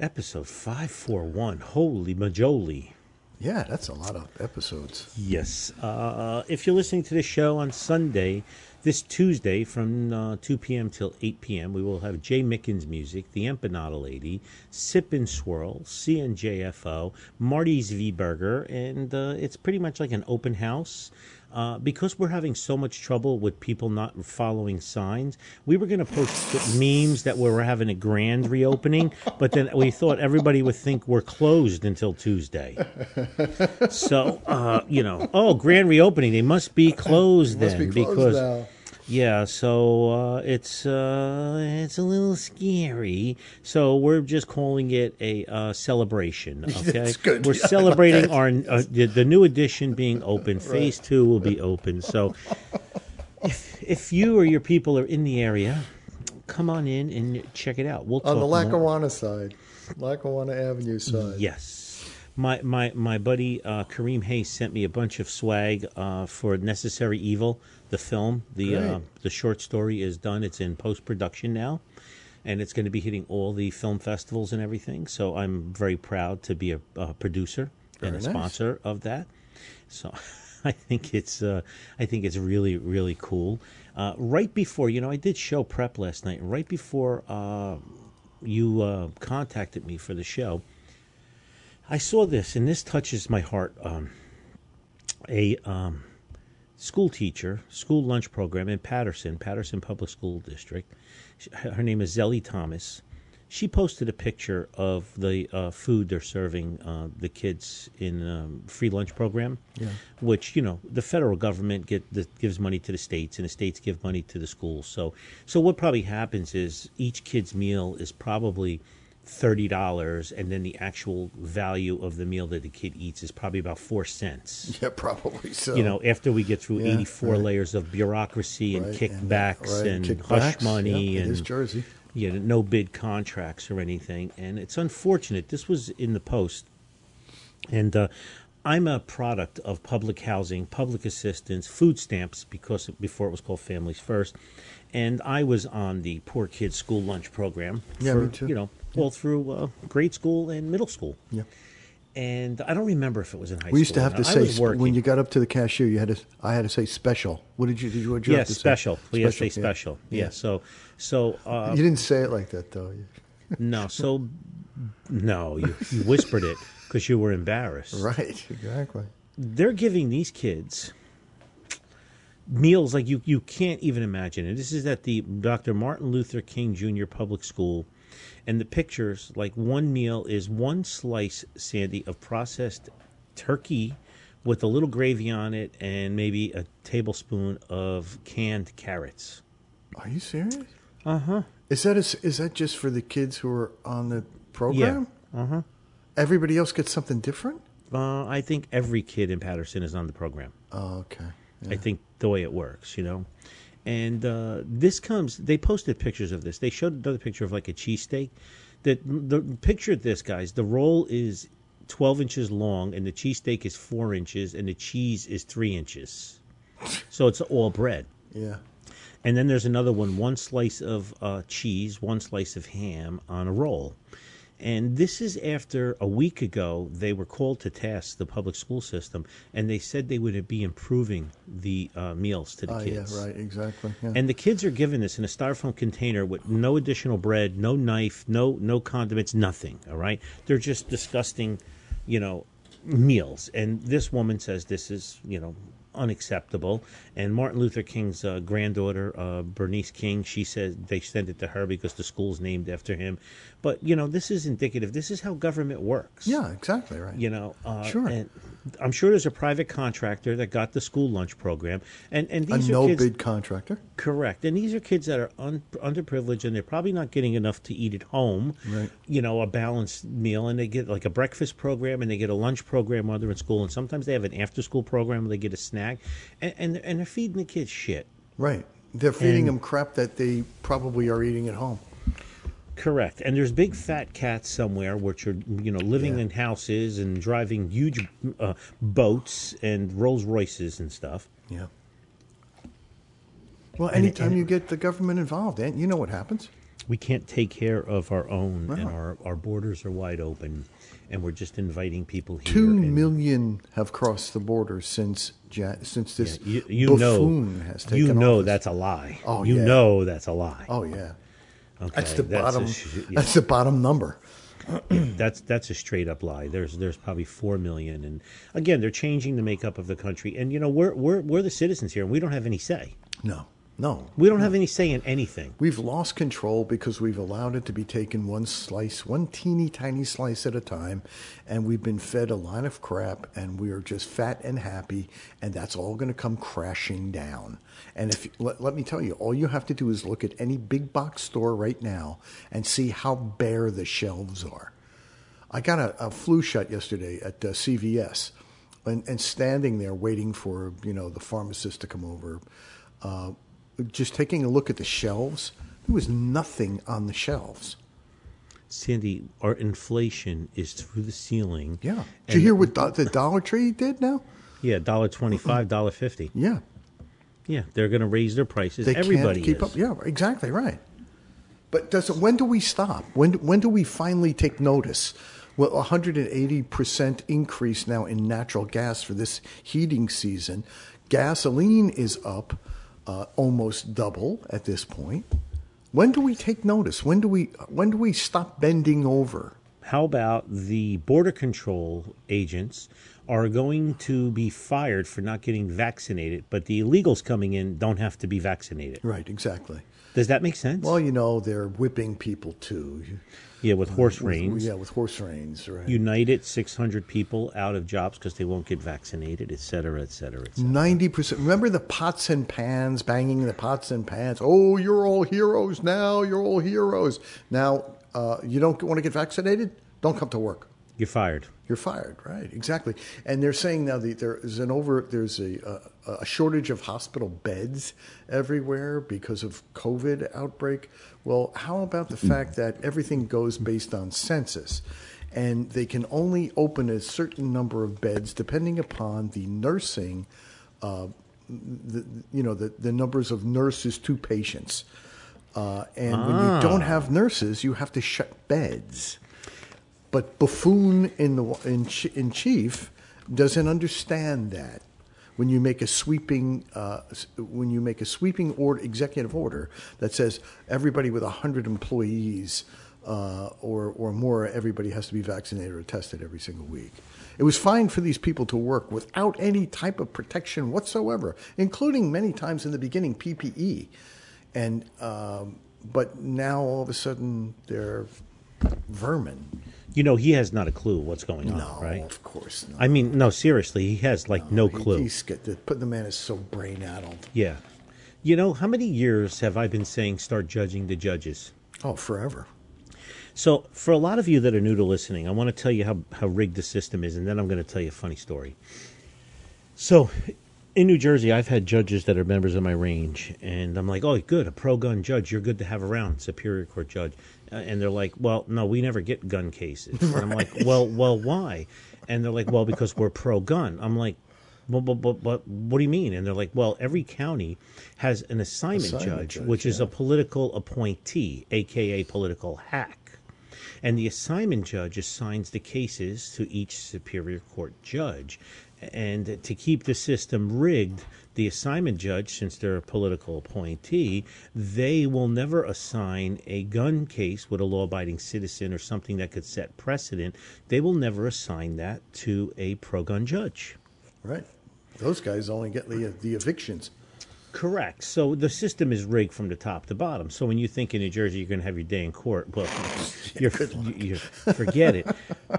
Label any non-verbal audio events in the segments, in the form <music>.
Episode 541. Holy majoli. Yeah, that's a lot of episodes. Yes. Uh, if you're listening to this show on Sunday, this Tuesday from uh, 2 p.m. till 8 p.m., we will have Jay Mickens music, The Empanada Lady, Sip and Swirl, CNJFO, Marty's V Burger, and uh, it's pretty much like an open house. Uh, because we're having so much trouble with people not following signs, we were going to post memes that we were having a grand reopening, but then we thought everybody would think we're closed until Tuesday. so, uh, you know, oh, grand reopening, they must be closed then be closed because now. Yeah, so uh, it's uh, it's a little scary. So we're just calling it a uh, celebration. <laughs> Okay, That's good. we're <laughs> Yeah, celebrating our uh, the, the new edition being open. Phase two will be open. So <laughs> if if you or your people are in the area, come on in and check it out. We'll On the. Lackawanna side, Lackawanna Avenue side. Yes. My my my buddy uh, Kareem Hayes sent me a bunch of swag uh, for Necessary Evil, the film. The uh, the short story is done. It's in post production now, and it's going to be hitting all the film festivals and everything. So I'm very proud to be a, a producer and a nice. sponsor of that. So <laughs> I think it's uh, I think it's really really cool. Uh, right before you know, I did show prep last night. Right before uh, you uh, contacted me for the show, I saw this, and this touches my heart. Um, a um, school teacher, school lunch program in Paterson, Paterson Public School District. Her name is Zelly Thomas. She posted a picture of the uh, food they're serving uh, the kids in um, free lunch program, which you know the federal government get the, gives money to the states, and the states give money to the schools. So, so what probably happens is each kid's meal is probably thirty dollars, and then the actual value of the meal that the kid eats is probably about four cents Yeah, probably so. you know, after we get through Yeah, 84 right. layers of bureaucracy and Right, kickbacks right, and, kickbacks. hush money and Jersey. you know, no bid contracts or anything. And it's unfortunate. This was in the post. And uh, I'm a product of public housing, public assistance, food stamps, because before it was called Families First. And I was on the poor kids school lunch program Yeah, for, me too. you know, all through uh, grade school and middle school. Yeah. And I don't remember if it was in high school. We used to have to say sp- when you got up to the cashier, you had to. I had to say special. What did you? Did you? What did you yeah, to say? special. We have to say yeah. special. Yeah. So, so uh, You didn't say it like that though. <laughs> No. So, no. You, you whispered it because you were embarrassed. Right. Exactly. They're giving these kids meals like you you can't even imagine. And this is at the Dr. Martin Luther King Jr. Public School, and the pictures like one meal is one slice, Sandy, of processed turkey with a little gravy on it and maybe a tablespoon of canned carrots. Are you serious? Uh huh. Is that a, is that just for the kids who are on the program? Yeah. Uh huh. Everybody else gets something different. Uh, I think every kid in Paterson is on the program. Oh, okay. I think the way it works, you know. And uh, this comes. They posted pictures of this. They showed another picture of like a cheesesteak. That the picture of this, guys. The roll is twelve inches long, and the cheesesteak is four inches, and the cheese is three inches. So it's all bread. Yeah. And then there's another one, one slice of uh, cheese, one slice of ham on a roll. And this is after a week ago they were called to task, the public school system, and they said they would be improving the uh, meals to the Oh, yeah. kids. Right. Exactly. Yeah. And the kids are given this in a styrofoam container with no additional bread, no knife, no no condiments, nothing. All right, they're just disgusting, you know, meals. And this woman says this is, you know, unacceptable. And Martin Luther King's uh, granddaughter, uh, Bernice King, she said they sent it to her because the school's named after him. But you know, this is indicative. This is how government works. Yeah, exactly right. You know, uh, Sure. And I'm sure there's a private contractor that got the school lunch program, and and a these are no kids, bid contractor. Correct. And these are kids that are un- underprivileged and they're probably not getting enough to eat at home. Right. You know, a balanced meal. And they get like a breakfast program and they get a lunch program while they're in school. And sometimes they have an after school program where they get a snack. And, and, and they're feeding the kids shit. Right. They're feeding And- them crap that they probably are eating at home. Correct. And there's big fat cats somewhere which are, you know, living Yeah. in houses and driving huge uh, boats and Rolls Royces and stuff. Yeah. Well, anytime and- you get the government involved, and you know what happens. we can't take care of our own, and our, our borders are wide open, and we're just inviting people here. Two million have crossed the border since ja- since Yeah, this you, you buffoon know, has taken you know office. that's a lie. Oh, you yeah. know that's a lie. Oh yeah, okay, that's the a bottom. sh- yeah, That's the bottom number. <clears throat> that's that's a straight up lie. There's there's probably four million, and again, they're changing the makeup of the country. And you know, we're we're we're the citizens here, and we don't have any say. No, no. We don't have any say in anything. We've lost control because we've allowed it to be taken one slice, one teeny tiny slice at a time, and we've been fed a line of crap, and we are just fat and happy, and that's all going to come crashing down. And if let, let me tell you, all you have to do is look at any big box store right now and see how bare the shelves are. I got a, a flu shot yesterday at uh, CVS, and, and standing there waiting for you know the pharmacist to come over, uh, just taking a look at the shelves. There was nothing on the shelves. Sandy, our inflation is through the ceiling. Yeah. Did you hear what do- the Dollar Tree did now? Yeah, dollar twenty five, dollar fifty. Yeah. Yeah, they're going to raise their prices. They Everybody can't keep is. up. Yeah, exactly right. But does it, when do we stop? When when do we finally take notice? Well, 180 percent increase now in natural gas for this heating season. Gasoline is up uh, almost double at this point. When do we take notice? When do we when do we stop bending over? How about the border control agents are going to be fired for not getting vaccinated, but the illegals coming in don't have to be vaccinated? Right, exactly. Does that make sense? Well, you know they're whipping people too. Yeah, with horse reins. yeah, with horse reins, right? United 600 people out of jobs because they won't get vaccinated, et cetera, et cetera, et cetera. Ninety percent. Remember the pots and pans, banging the pots and pans. Oh, you're all heroes now. You're all heroes now. Uh, you don't want to get vaccinated? Don't come to work. You're fired. You're fired. Right? Exactly. And they're saying now that there is an over. There's a, a, a shortage of hospital beds everywhere because of COVID outbreak. Well, how about the fact that everything goes based on census? And they can only open a certain number of beds depending upon the nursing uh, the, you know the, the numbers of nurses to patients. Uh, and when you don't have nurses, you have to shut beds. But buffoon in the in, in chief doesn't understand that. When you make a sweeping uh, when you make a sweeping order, executive order that says everybody with hundred employees uh, or or more, everybody has to be vaccinated or tested every single week. It was fine for these people to work without any type of protection whatsoever, including many times in the beginning PPE, and um, but now all of a sudden they're vermin. You know, he has not a clue what's going on, No, right? of course not. I mean, no, seriously, he has like no He- clue. He's get the, put the man is so brain addled. Yeah. You know, how many years have I been saying start judging the judges? Oh, forever. So, for a lot of you that are new to listening, I want to tell you how, how rigged the system is, and then I'm going to tell you a funny story. So, in New Jersey, I've had judges that are members of my range, and I'm like, oh, good, a pro gun judge. You're good to have around, Superior Court judge. Uh, and they're like, well, no, we never get gun cases. <laughs> And I'm like, well, well, why? And they're like, well, because we're pro gun. I'm like, well, but, but, but what do you mean? And they're like, well, every county has an assignment, Assignment judge, judge, which is a political appointee, aka political hack. And the assignment judge assigns the cases to each superior court judge. And to keep the system rigged, the assignment judge, since they're a political appointee, they will never assign a gun case with a law abiding citizen or something that could set precedent. They will never assign that to a pro gun judge. Right. Those guys only get the the evictions. Correct. So the system is rigged from the top to bottom. So when you think in New Jersey you're going to have your day in court, well, <laughs> you're, you, you forget it.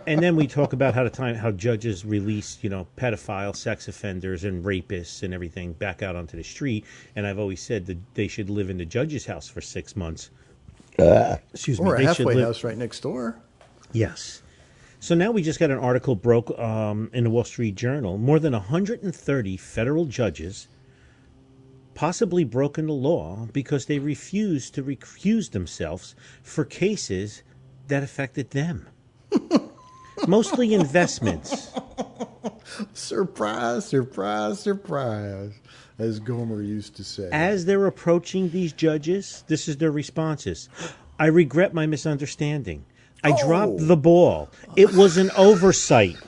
And then we talk about how the time how judges release, you know, pedophile sex offenders, and rapists and everything back out onto the street. And I've always said that they should live in the judge's house for six months. Excuse me. Or a halfway live- house right next door. Yes. So now we just got an article broke um, in the Wall Street Journal. More than 130 federal judges possibly broken the law because they refused to recuse themselves for cases that affected them. <laughs> Mostly investments. Surprise, surprise, surprise, as Gomer used to say. As they're approaching these judges, this is their responses. I regret my misunderstanding. I oh. dropped Oh. the ball. It was an oversight. <laughs>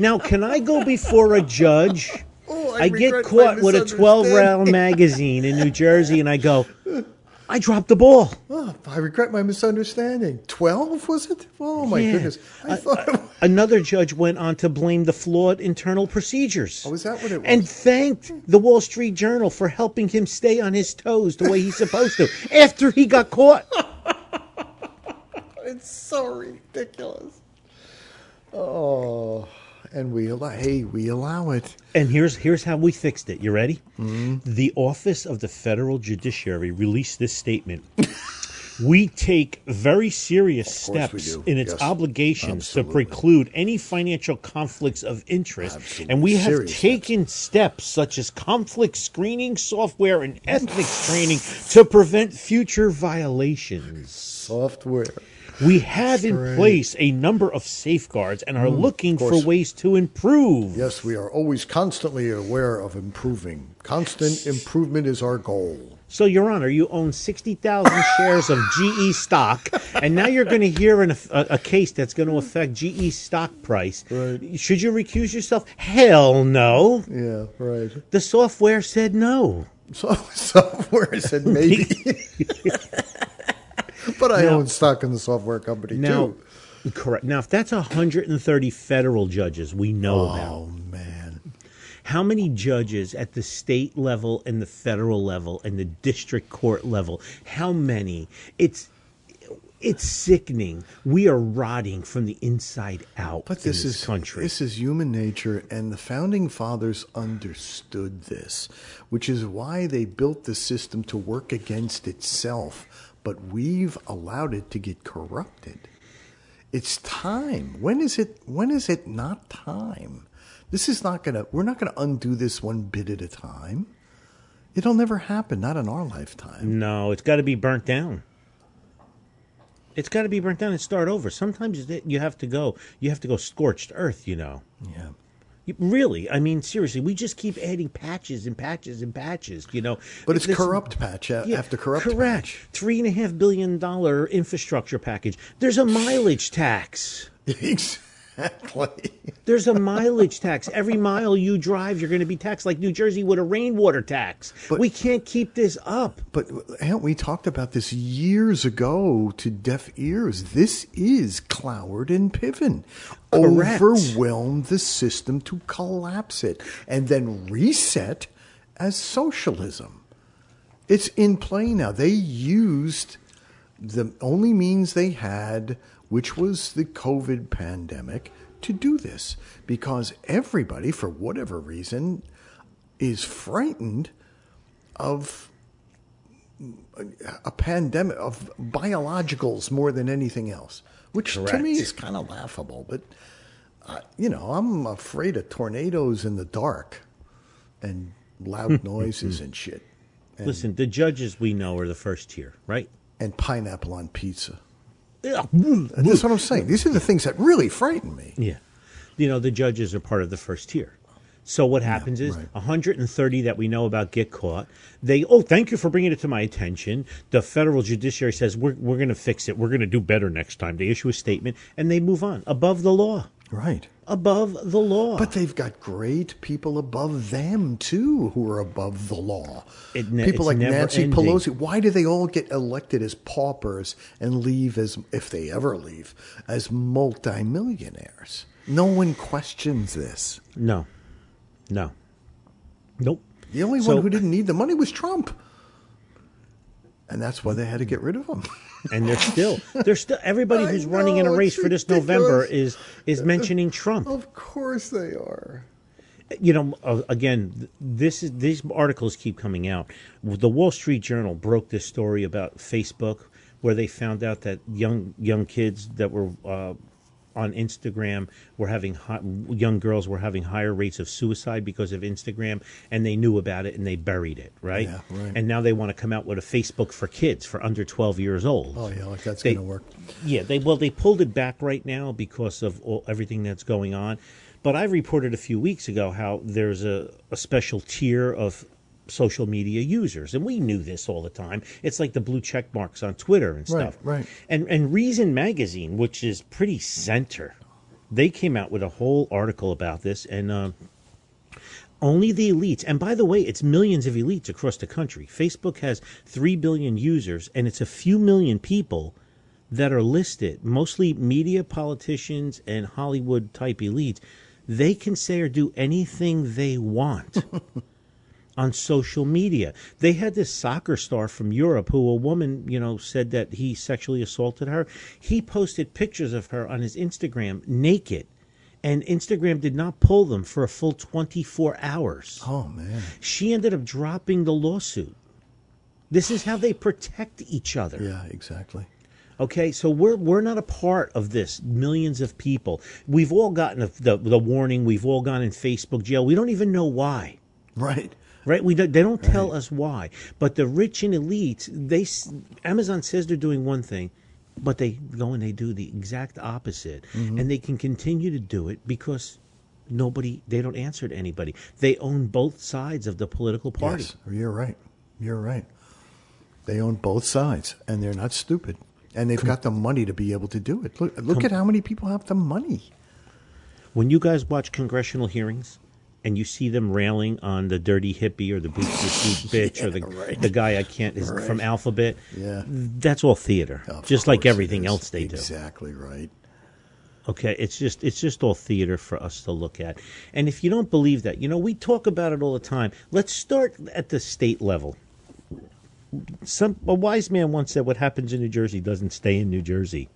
Now, can I go before a judge? Oh, I, get caught with a 12 round magazine in New Jersey and I go, I dropped the ball. Oh, I regret my misunderstanding. Twelve was it? Oh my Yeah. goodness! I thought. it was- <laughs> Another judge went on to blame the flawed internal procedures. Oh, is that what it was? And thanked the Wall Street Journal for helping him stay on his toes the way he's supposed to <laughs> after he got caught. <laughs> It's so ridiculous. Oh, and we allow. Hey, we allow it. And here's here's how we fixed it. You ready? Mm-hmm. The Office of the Federal Judiciary released this statement. <laughs> we take very serious steps in its Yes. obligations Absolutely. to preclude any financial conflicts of interest, Absolutely. and we have Serious taken steps. such as conflict screening software and ethics training to prevent future violations. Software. We have in right. place a number of safeguards and are mm, looking for ways to improve. Yes, we are always constantly aware of improving. Constant improvement is our goal. So, Your Honor, you own 60,000 <laughs> shares of GE stock, and now you're going to hear an, a, a case that's going to affect GE stock price. Right. Should you recuse yourself? Hell no. Yeah, right. The software said no. So <laughs> software said maybe, <laughs> but I Now- own stock in the software company Now, too. correct. Now, if that's 130 federal judges we know oh, about, Oh man, how many judges at the state level and the federal level and the district court level? How many? It's it's sickening. We are rotting from the inside out but in this this is country. this is human nature, and the founding fathers understood this, which is why they built the system to work against itself. But we've allowed it to get corrupted. It's time. When is it? When is it not time? This is not gonna. We're not gonna undo this one bit at a time. It'll never happen. Not in our lifetime. no, it's got to be burnt down. It's got to be burnt down and start over. Sometimes you have to go. You have to go scorched earth. You know. Yeah. Really, I mean, seriously, we just keep adding patches and patches and patches. You know, But it's This- corrupt patch a- Yeah, after corrupt Correct. patch. Three and a half billion dollar infrastructure package. There's a mileage tax. <laughs> Exactly. <laughs> There's a mileage tax. Every mile you drive, you're going to be taxed like New Jersey with a rainwater tax. But- we can't keep this up. But Aunt, we talked about this years ago to deaf ears. This is Cloward and Piven. Correct. Overwhelm the system to collapse it and then reset as socialism. It's in play now. They used the only means they had, which was the COVID pandemic, to do this because everybody, for whatever reason, is frightened of a pandemic of biologicals more than anything else, which to me is kind of laughable. But uh, you know, I'm afraid of tornadoes in the dark and loud <laughs> noises and shit, and, Listen, the judges we know are the first tier, right? and pineapple on pizza. Yeah. That's what I'm saying. These are the things that really frighten me. Yeah. You know, the judges are part of the first tier. So what happens is right. 130 that we know about get caught. They, oh, thank you for bringing it to my attention. The federal judiciary says we're, we're going to fix it. We're going to do better next time. They issue a statement and they move on above the law. Right. Above the law. But they've got great people above them too, who are above the law. It ne- people like Nancy ending. Pelosi. Why do they all get elected as paupers and leave as, if they ever leave, as multimillionaires? No one questions this. no, no. Nope. The only So- one who didn't need the money was Trump. And that's why they had to get rid of him. <laughs> And they're still they're still everybody who's running in a race for this November is is mentioning Trump. of course they are. you know, uh, again, this is these articles keep coming out. The Wall Street Journal broke this story about Facebook, where they found out that young young kids that were uh, on Instagram were having hi- young girls were having higher rates of suicide because of Instagram, and they knew about it and they buried it, right? Yeah, right. And now they want to come out with a Facebook for kids for under twelve years old. Oh yeah, like that's They- going to work. Yeah, they well they pulled it back right now because of all, everything that's going on. But I reported a few weeks ago how there's a, a special tier of social media users, and we knew this all the time. It's like the blue check marks on Twitter and Right, stuff. right. And and Reason magazine, which is pretty center, they came out with a whole article about this, and um, only the elites. And by the way, it's millions of elites across the country. Facebook has three billion users, and it's a few million people that are listed, mostly media, politicians, and Hollywood type elites. They can say or do anything they want <laughs> on social media. They had this soccer star from Europe who a woman, you know, said that he sexually assaulted her. He posted pictures of her on his Instagram naked. And Instagram did not pull them for a full 24 hours. Oh man. She ended up dropping the lawsuit. This is how they protect each other. Yeah, exactly. Okay, so we're we're not a part of this. Millions of people. We've all gotten the, the the warning. We've all gone in Facebook jail. We don't even know why. Right. Right? We don't, they don't tell us why. But the rich and elites, they Amazon says they're doing one thing, but they go and they do the exact opposite, mm-hmm. and they can continue to do it because nobody they don't answer to anybody. They own both sides of the political party. Yes, you're right. You're right. They own both sides, and they're not stupid, and they've got the money to be able to do it. Look, look at how many people have the money. When you guys watch congressional hearings and you see them railing on the dirty hippie or the boots <laughs> bitch or the right. the guy I can't is Right. from Alphabet, Yeah. that's all theater, Of just like everything else they do. Exactly right. Okay, it's just it's just all theater for us to look at. And if you don't believe that, you know, we talk about it all the time. Let's start at the state level. Some a wise man once said what happens in New Jersey doesn't stay in New Jersey.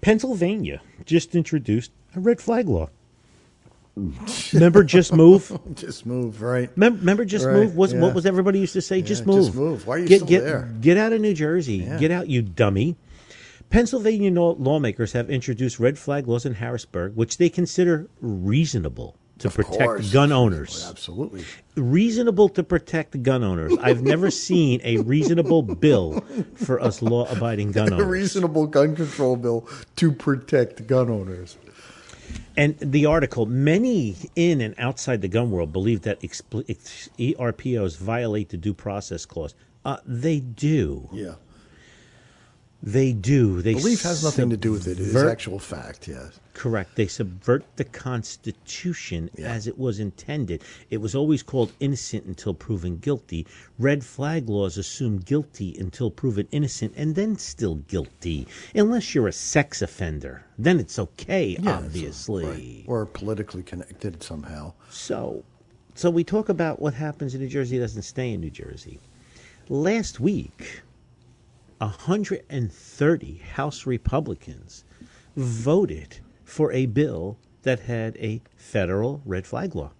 Pennsylvania just introduced a red flag law. Remember just move? <laughs> Just move right. Mem- Remember, just Right, move. What's, yeah. What was everybody used to say? just move. just move. Why are you get, still get, there? Get out of New Jersey. Yeah. Get out, you dummy. Pennsylvania law- lawmakers have introduced red flag laws in Harrisburg, which they consider reasonable to Of protect course. gun owners. Oh, absolutely. Reasonable to protect gun owners. I've never <laughs> seen a reasonable bill for us law-abiding <laughs> gun owners. A reasonable gun control bill to protect gun owners. And the article, many in and outside the gun world believe that ERPOs violate the due process clause. Uh, they do. Yeah. They do. They Belief has nothing to do with it. It is subvert- actual fact, yes. Correct. They subvert the Constitution Yeah. as it was intended. It was always called innocent until proven guilty. Red flag laws assume guilty until proven innocent and then still guilty. Unless you're a sex offender. Then it's okay, Yeah, obviously. Right. Or politically connected somehow. So, so we talk about what happens in New Jersey doesn't stay in New Jersey. Last week, 130 House Republicans voted for a bill that had a federal red flag law.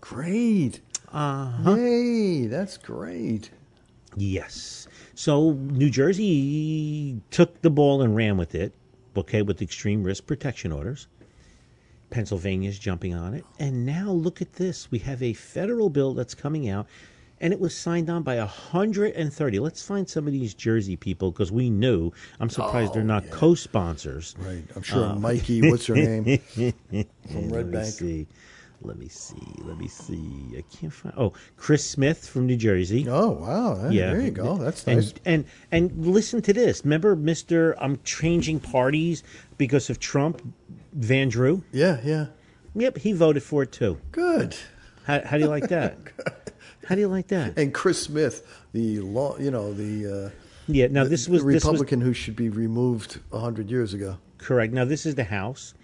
Great. Uh-huh. Yay, that's great. Yes. So New Jersey took the ball and ran with it, okay, with extreme risk protection orders. Pennsylvania's jumping on it. And now look at this. We have a federal bill that's coming out, and it was signed on by 130. Let's find some of these Jersey people because we knew. I'm surprised they're Oh, not yeah. co sponsors. Right. I'm sure uh, Mikey, what's her name? <laughs> From Red Let me Bank. see. Let me see. Let me see. I can't find. Oh, Chris Smith from New Jersey. Oh, wow. That- Yeah, There you go. That's and, nice. And and listen to this. Remember, Mister, I'm changing parties because of Trump. Van Drew. Yeah, yeah. Yep, he voted for it too. Good. How, how do you like that? <laughs> <laughs> how do you like that? And Chris Smith, the law, you know, the, uh, Yeah. Now this was this was Republican who should be removed 100 years ago. correct. Now this is the House,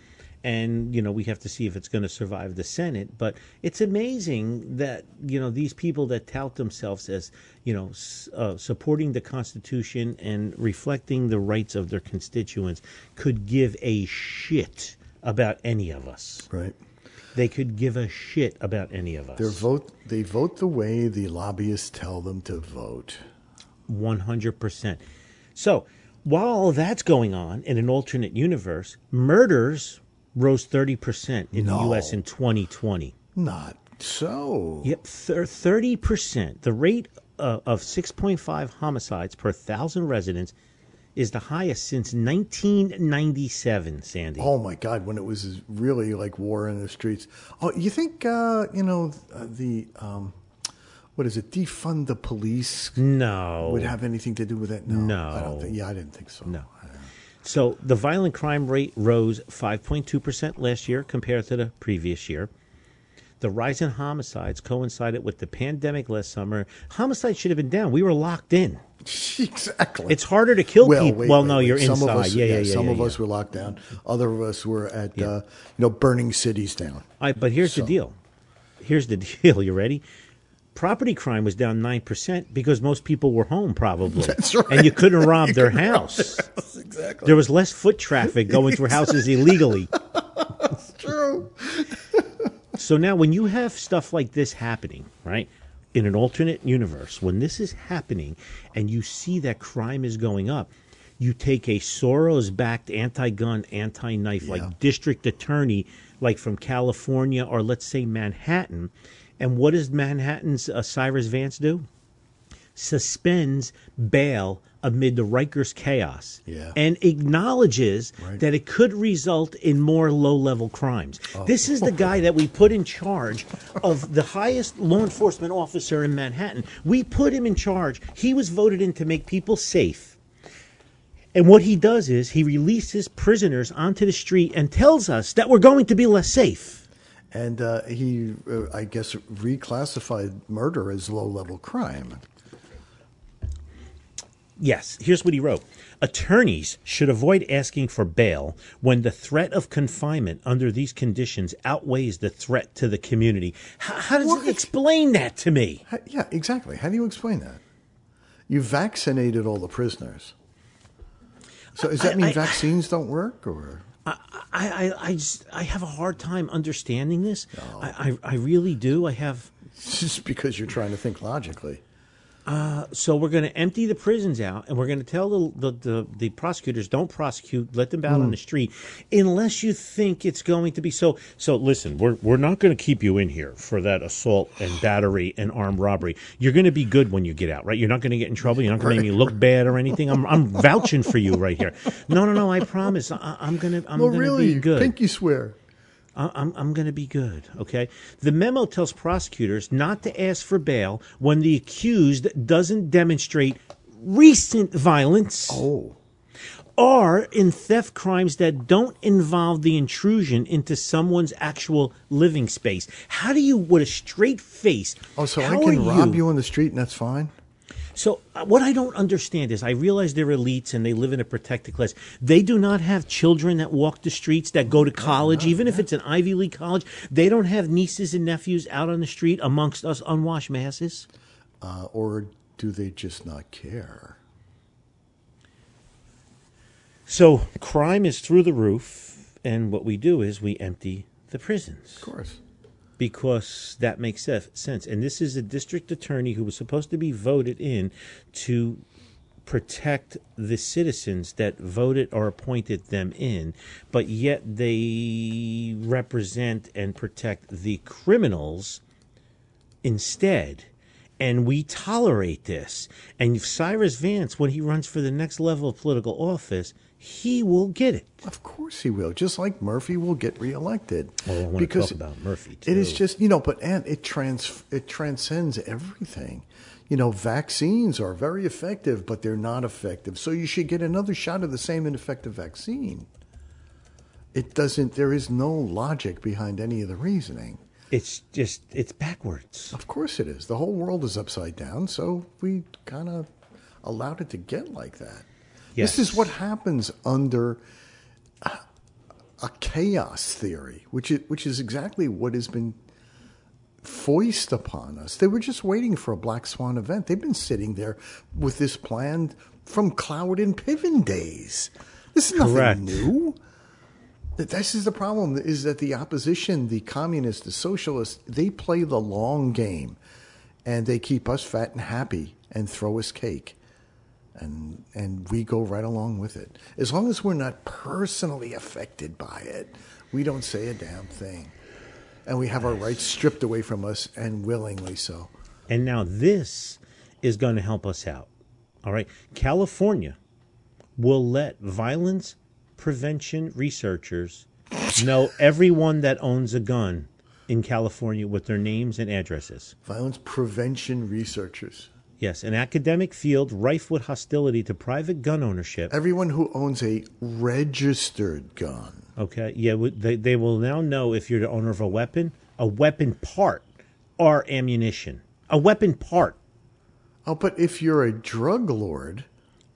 and you know we have to see if it's going to survive the Senate. But it's amazing that you know these people that tout themselves as you know uh, supporting the Constitution and reflecting the rights of their constituents could give a shit about any of us. Right. They could give a shit about any of us. Their vote. They vote the way the lobbyists tell them to vote. 100%. So, while all that's going on in an alternate universe, murders rose 30% in No. the U.S. in 2020. Not so. Yep, thir- 30%. The rate uh, of 6.5 homicides per thousand residents is the highest since 1997, Sandy. Oh my God! When it was really like war in the streets. Oh, you think uh, you know the um, what is it? Defund the police no. would have anything to do with it? No, No. I don't think. Yeah, I didn't think so. No. So the violent crime rate rose 5.2% last year compared to the previous year. The rise in homicides coincided with the pandemic last summer. Homicides should have been down. We were locked in. <laughs> exactly. It's harder to kill well, people. wait, well, wait, no, wait. you're some inside. Of us, yeah, yeah, yeah. Some yeah, of yeah. us were locked down. Other of us were at uh, you know burning cities down. All right, but here's So- the deal. Here's the <laughs> deal. You ready? Property crime was down nine percent because most people were home, probably. <laughs> That's right. And you couldn't rob their house. exactly. There was less foot traffic going through houses illegally. That's true. So now, when you have stuff like this happening, right, in an alternate universe, when this is happening and you see that crime is going up, you take a Soros backed anti gun, anti knife, Yeah. like district attorney, like from California or let's say Manhattan. And what does Manhattan's uh, Cyrus Vance do? Suspends bail amid the Rikers chaos Yeah. and acknowledges Right. that it could result in more low level crimes. This is the guy that we put in charge of the highest law enforcement officer in Manhattan. We put him in charge. He was voted in to make people safe. And what he does is he releases prisoners onto the street and tells us that we're going to be less safe. And uh, he, uh, I guess, reclassified murder as low-level crime. Yes, here's what he wrote. Attorneys should avoid asking for bail when the threat of confinement under these conditions outweighs the threat to the community. How, how does What? explain that to me? How- yeah, exactly. How do you explain that? You vaccinated all the prisoners. So does that I- mean I- vaccines don't work, or I, I, I just I have a hard time understanding this. I, I, I really do. I have. it's <laughs> just because you're trying to think logically? Uh, so we're going to empty the prisons out, and we're going to tell the the, the, the prosecutors don't prosecute, let them out on hmm. the street, unless you think it's going to be so. So listen, we're we're not going to keep you in here for that assault and battery and armed robbery. You're going to be good when you get out, right? You're not going to get in trouble. You're not going to make me look bad or anything. I'm I'm vouching for you right here. No, no, no. I promise. I, I'm gonna I'm well, gonna really, be good. pinky swear. I- I'm, I'm going to be good. Okay. The memo tells prosecutors not to ask for bail when the accused doesn't demonstrate recent violence Oh, or in theft crimes that don't involve the intrusion into someone's actual living space. How do you, with a straight face, oh, so I how can are rob you on the street and that's fine. So uh, what I don't understand is I realize they're elites and they live in a protected class. They do not have children that walk the streets that go to college, even if it's an Ivy League college. They don't have nieces and nephews out on the street amongst us unwashed masses. Uh, or do they just not care? So crime is through the roof, and what we do is we empty the prisons Of course. Because that makes sense. And this is a district attorney who was supposed to be voted in to protect the citizens that voted or appointed them in, but yet they represent and protect the criminals instead. And we tolerate this. And Cyrus Vance, when he runs for the next level of political office, he will get it. Of course he will. Just like Murphy will get reelected. Oh, I want to talk about Murphy too. It is just you know, but and it trans it transcends everything. You know, vaccines are very effective, but they're not effective. So you should get another shot of the same ineffective vaccine. It doesn't. There is no logic behind any of the reasoning. It's just it's backwards. Of course, it is. The whole world is upside down, so we kind of allowed it to get like that. Yes. This is what happens under a, a chaos theory, which is, which is exactly what has been foist upon us. They were just waiting for a black swan event. They've been sitting there with this plan from Cloward and Piven days. This is nothing Correct. new. This is the problem: is that the opposition, the communists, the socialists, they play the long game, and they keep us fat and happy and throw us cake, and and we go right along with it. As long as we're not personally affected by it, we don't say a damn thing, and we have our rights stripped away from us, and willingly so. And now this is going to help us out. All right. California will let violence prevention researchers know everyone that owns a gun in California with their names and addresses. Violence prevention researchers. Yes, an academic field rife with hostility to private gun ownership. Everyone who owns a registered gun. Okay. Yeah, they, they will now know if you're the owner of a weapon, a weapon part, or ammunition. A weapon part. Oh, but if you're a drug lord,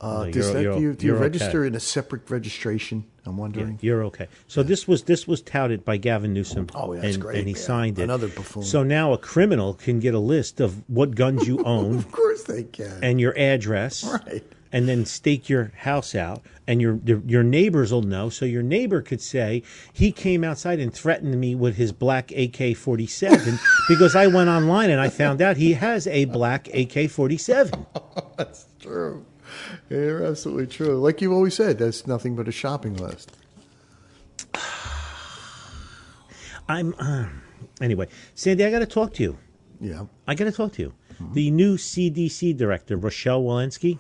uh, No, does you're- that you're- do you, do you register okay. in a separate registration? I'm Yeah, wondering. you're okay. So this was this was touted by Gavin Newsom. Oh, that's and, great, And he yeah. signed it. Another buffoon. So now a criminal can get a list of what guns you <laughs> own Of course they can. and your address, Right. And then stake your house out, and your your your neighbors will know. So your neighbor could say he came outside and threatened me with his black AK forty seven <laughs> because I went online and I found out he has a black AK forty seven. <laughs> That's true. You're absolutely true. Like you always said, that's nothing but a shopping list. <sighs> I'm uh, anyway, Sandy. I got to talk to you. Yeah. I got to talk to you. Mm-hmm. The new CDC director, Rochelle Walensky,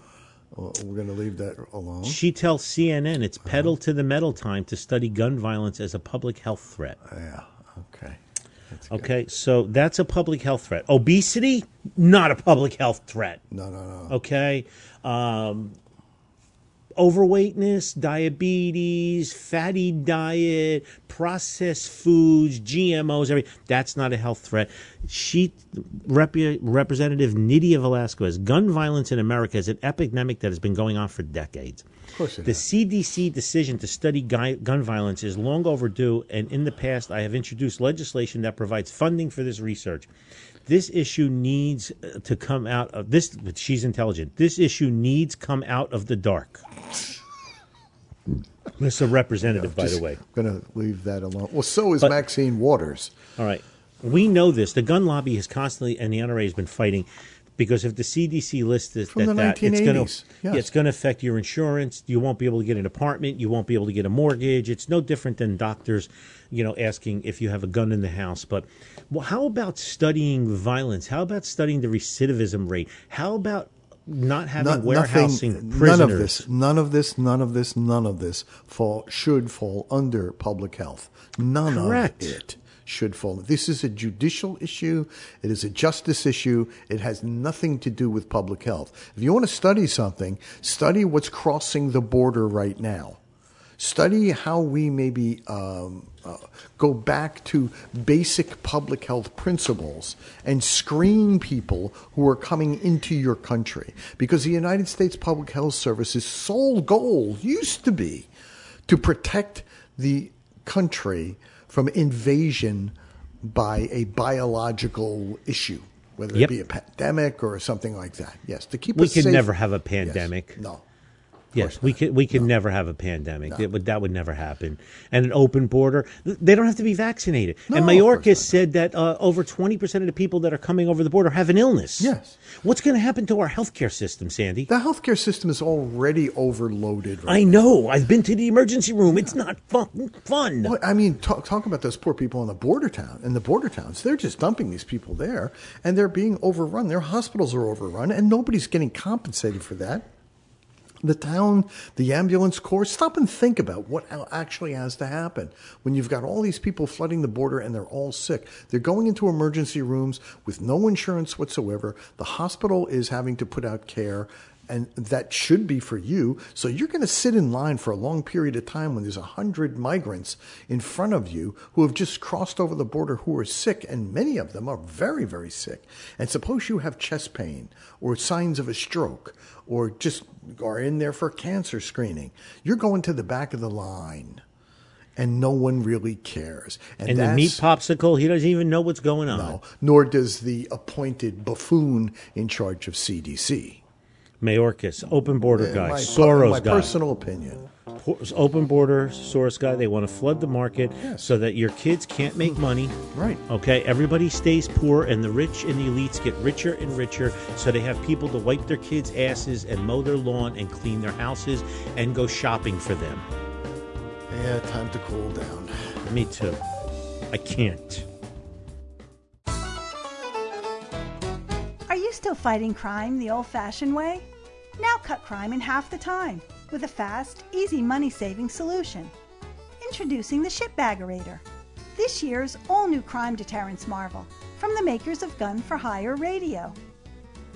Well, we're going to leave that alone. she tells CNN it's Uh-huh. pedal to the metal time to study gun violence as a public health threat. Yeah. Okay. That's good. Okay, so that's a public health threat. Obesity, not a public health threat. No, no, no. Okay, um, overweightness, diabetes, fatty diet, processed foods, GMOs, everything. That's not a health threat. She, Rep- Representative Nydia Velázquez, gun violence in America is an epidemic that has been going on for decades. Of course it The has. CDC decision to study gun violence is long overdue, and in the past, I have introduced legislation that provides funding for this research. This issue needs uh, to come out of this. She's intelligent. This issue needs come out of the dark. Mr. Representative, by the way. I'm going to leave that alone. Well, so is But- Maxine Waters. All right. We know this. The gun lobby has constantly, and the NRA has been fighting because if the CDC lists this, that, that it's going to yes. it's going to affect your insurance. You won't be able to get an apartment. You won't be able to get a mortgage. It's no different than doctors, you know, asking if you have a gun in the house. But well, how about studying violence? How about studying the recidivism rate? How about not having No- warehousing nothing, prisoners? None of this, none of this, none of this, none of this fall should fall under public health. None Correct. of it should fall. This is a judicial issue. It is a justice issue. It has nothing to do with public health. If you want to study something, study what's crossing the border right now. Study how we maybe um, uh, go back to basic public health principles and screen people who are coming into your country. Because the United States Public Health Service's sole goal used to be to protect the country from invasion by a biological issue, whether Yep. it be a pandemic or something like that. Yes, to keep We us could safe. never have a Yes. pandemic. No. Yes, we could we could never have a pandemic. It would, that would never happen. And an open border, they don't have to be vaccinated. and No, of Mayorkas said that uh, over twenty percent of the people that are coming over the border have an illness. Yes. What's going to happen to our healthcare system, Sandy? The healthcare system is already overloaded. Right I know. I've been to the emergency room. It's not fun. Fun. Well, I mean, talk, talk about those poor people in the border town, in the border towns. They're just dumping these people there, and they're being overrun. Their hospitals are overrun, and nobody's getting compensated for that. The town, the ambulance corps, stop and think about what actually has to happen when you've got all these people flooding the border and they're all sick. They're going into emergency rooms with no insurance whatsoever. The hospital is having to put out care and that should be for you. So you're going to sit in line for a long period of time when there's a hundred migrants in front of you who have just crossed over the border who are sick, and many of them are very, very sick. And suppose you have chest pain or signs of a stroke or just are in there for cancer screening. You're going to the back of the line and no one really cares. And the meat popsicle, he doesn't even know what's going on. no, nor does the appointed buffoon in charge of CDC. Mayorkas, open border guy, my, Soros my guy. personal opinion. Open border Soros guy. They want to flood the market Yes. so that your kids can't make money. Right. Okay. Everybody stays poor, and the rich and the elites get richer and richer. So they have people to wipe their kids' asses and mow their lawn and clean their houses and go shopping for them. Yeah, time to cool down. Me too. I can't. Still fighting crime the old fashioned way? Now cut crime in half the time with a fast, easy money saving solution. Introducing the Shitbaggerator, this year's all new crime deterrence marvel from the makers of Gun for Hire Radio.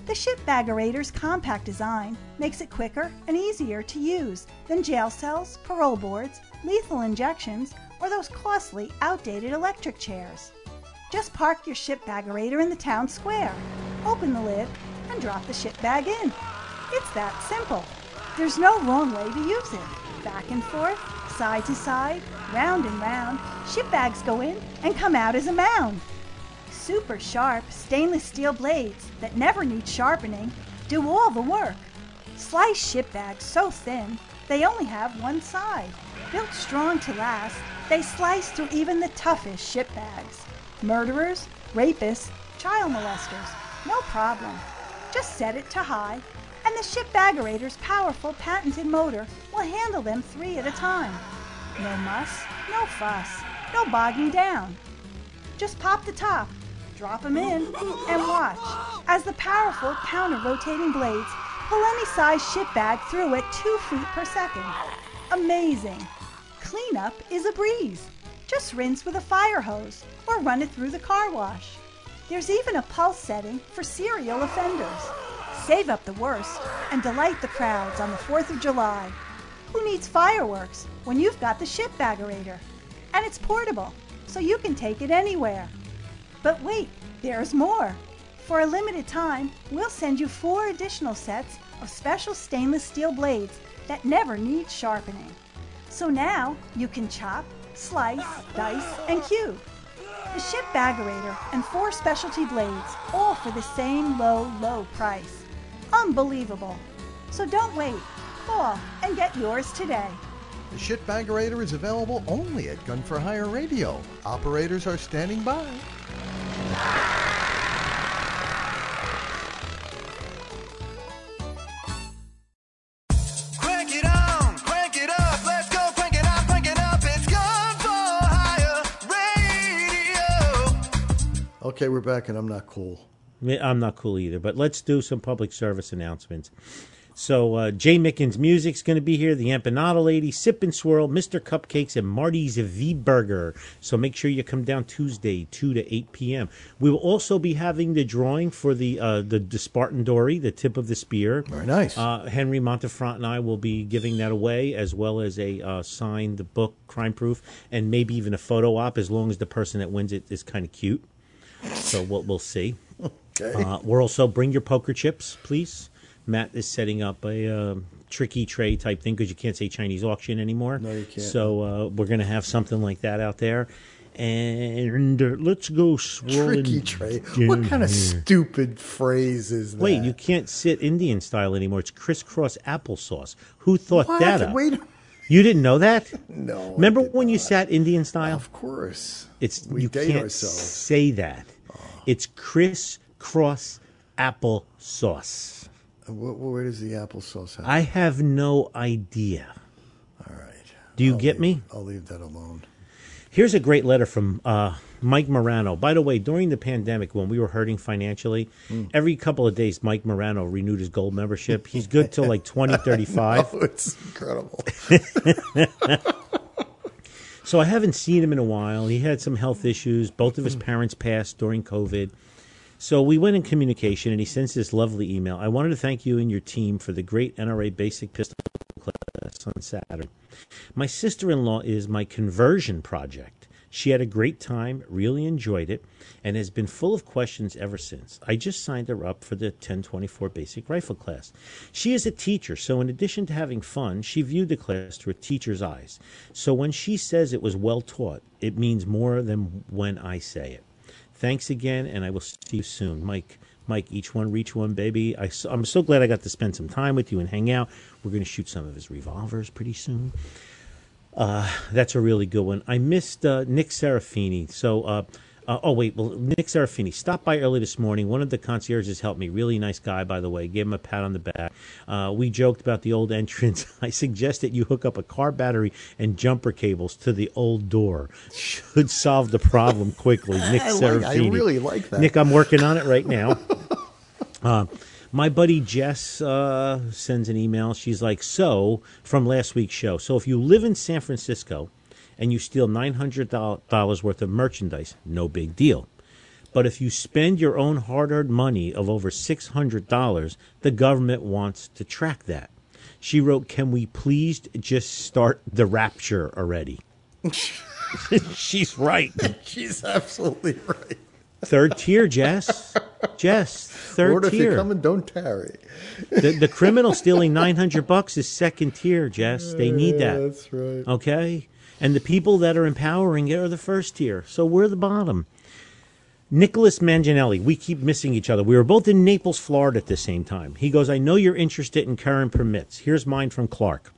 The Shitbaggerator's compact design makes it quicker and easier to use than jail cells, parole boards, lethal injections, or those costly, outdated electric chairs. Just park your Shitbaggerator in the town square, open the lid, and drop the ship bag in. It's that simple. There's no wrong way to use it. Back and forth, side to side, round and round, ship bags go in and come out as a mound. Super sharp stainless steel blades that never need sharpening do all the work. Slice ship bags so thin they only have one side. Built strong to last, they slice through even the toughest ship bags. Murderers, rapists, child molesters, no problem. Just set it to high, and the Shitbaggerator's powerful patented motor will handle them three at a time. No muss, no fuss, no bogging down. Just pop the top, drop them in, and watch as the powerful counter-rotating blades pull any size ship bag through at two feet per second. Amazing! Cleanup is a breeze. Just rinse with a fire hose or run it through the car wash. There's even a pulse setting for serial offenders. Save up the worst and delight the crowds on the 4th of July. Who needs fireworks when you've got the Shitbaggerator? And it's portable, so you can take it anywhere. But wait, there's more. For a limited time, we'll send you four additional sets of special stainless steel blades that never need sharpening. So now you can chop, slice, dice, and cube. The Shitbaggerator and four specialty blades, all for the same low, low price. Unbelievable. So don't wait. Call and get yours today. The Shitbaggerator is available only at Gun for Hire Radio. Operators are standing by. Okay, we're back, and I'm not cool. I'm not cool either, but let's do some public service announcements. So, uh, Jay Mickens' music's going to be here. The Empanada Lady, Sip and Swirl, Mr. Cupcakes, and Marty's V Burger. So make sure you come down Tuesday, two to eight p.m. We will also be having the drawing for the uh, the, the Spartan Dory, the tip of the spear. Very nice. Uh, Henry Montefront and I will be giving that away, as well as a uh, signed book, Crime Proof, and maybe even a photo op, as long as the person that wins it is kind of cute. So we'll, we'll see. Okay. Uh, we're also bring your poker chips, please. Matt is setting up a um, tricky tray type thing because you can't say Chinese auction anymore. No, you can't. So uh, we're going to have something like that out there. And uh, let's go swirling. Tricky tray. What kind of stupid phrase is that? Wait, you can't sit Indian style anymore. It's crisscross applesauce. Who thought What? that up? Wait. You didn't know that? No. Remember when you sat Indian style? Of course. It's we you date can't ourselves. say that. It's crisscross applesauce. Where, where does the applesauce have? I have no idea. All right. Do you I'll get leave- me? I'll leave that alone. Here's a great letter from uh, Mike Morano. By the way, during the pandemic, when we were hurting financially, Hmm. every couple of days, Mike Morano renewed his gold membership. He's good till like 2035. <laughs> Oh, it's incredible. <laughs> So I haven't seen him in a while. He had some health issues. Both of his hmm. parents passed during COVID. So we went in communication, and he sends this lovely email. I wanted to thank you and your team for the great NRA basic pistol class on Saturday. My sister in law is my conversion project. She had a great time, really enjoyed it, and has been full of questions ever since. I just signed her up for the 1024 basic rifle class. She is a teacher, so in addition to having fun, she viewed the class through a teacher's eyes. So when she says it was well taught, it means more than when I say it. Thanks again, and I will see you soon. Mike, Mike, each one reach one, baby. I, am so glad I got to spend some time with you and hang out. We're going to shoot some of his revolvers pretty soon. Uh, that's a really good one. I missed uh, Nick Serafini. So, uh, uh, oh wait, well, Nick Serafini stopped by early this morning. One of the concierges helped me. Really nice guy, by the way. Gave him a pat on the back. Uh, we joked about the old <laughs> entrance. I suggested you hook up a car battery and jumper cables to the old door. Should solve the problem quickly. <laughs> Nick I like- Serafini. I really like that. Nick, I'm working on it right now. <laughs> My buddy Jess uh, sends an email. She's like, "So from last week's show. So if you live in San Francisco and you steal nine hundred dollars worth of merchandise, no big deal. But if you spend your own hard-earned money of over six hundred dollars, the government wants to track that." She wrote, "Can we please just start the rapture already?" <laughs> She's right. She's absolutely right. Third tier, Jess. <laughs> Jess, third Lord, if tier. you come and don't tarry. the, the criminal stealing 900 bucks is second tier, Jess. They need Yeah, that. That's right. Okay? And the people that are empowering it are the first tier. So we're the bottom. Nicholas Manginelli, we keep missing each other. We were both in Naples, Florida at the same time. He goes, I know you're interested in current permits. Here's mine from Clark.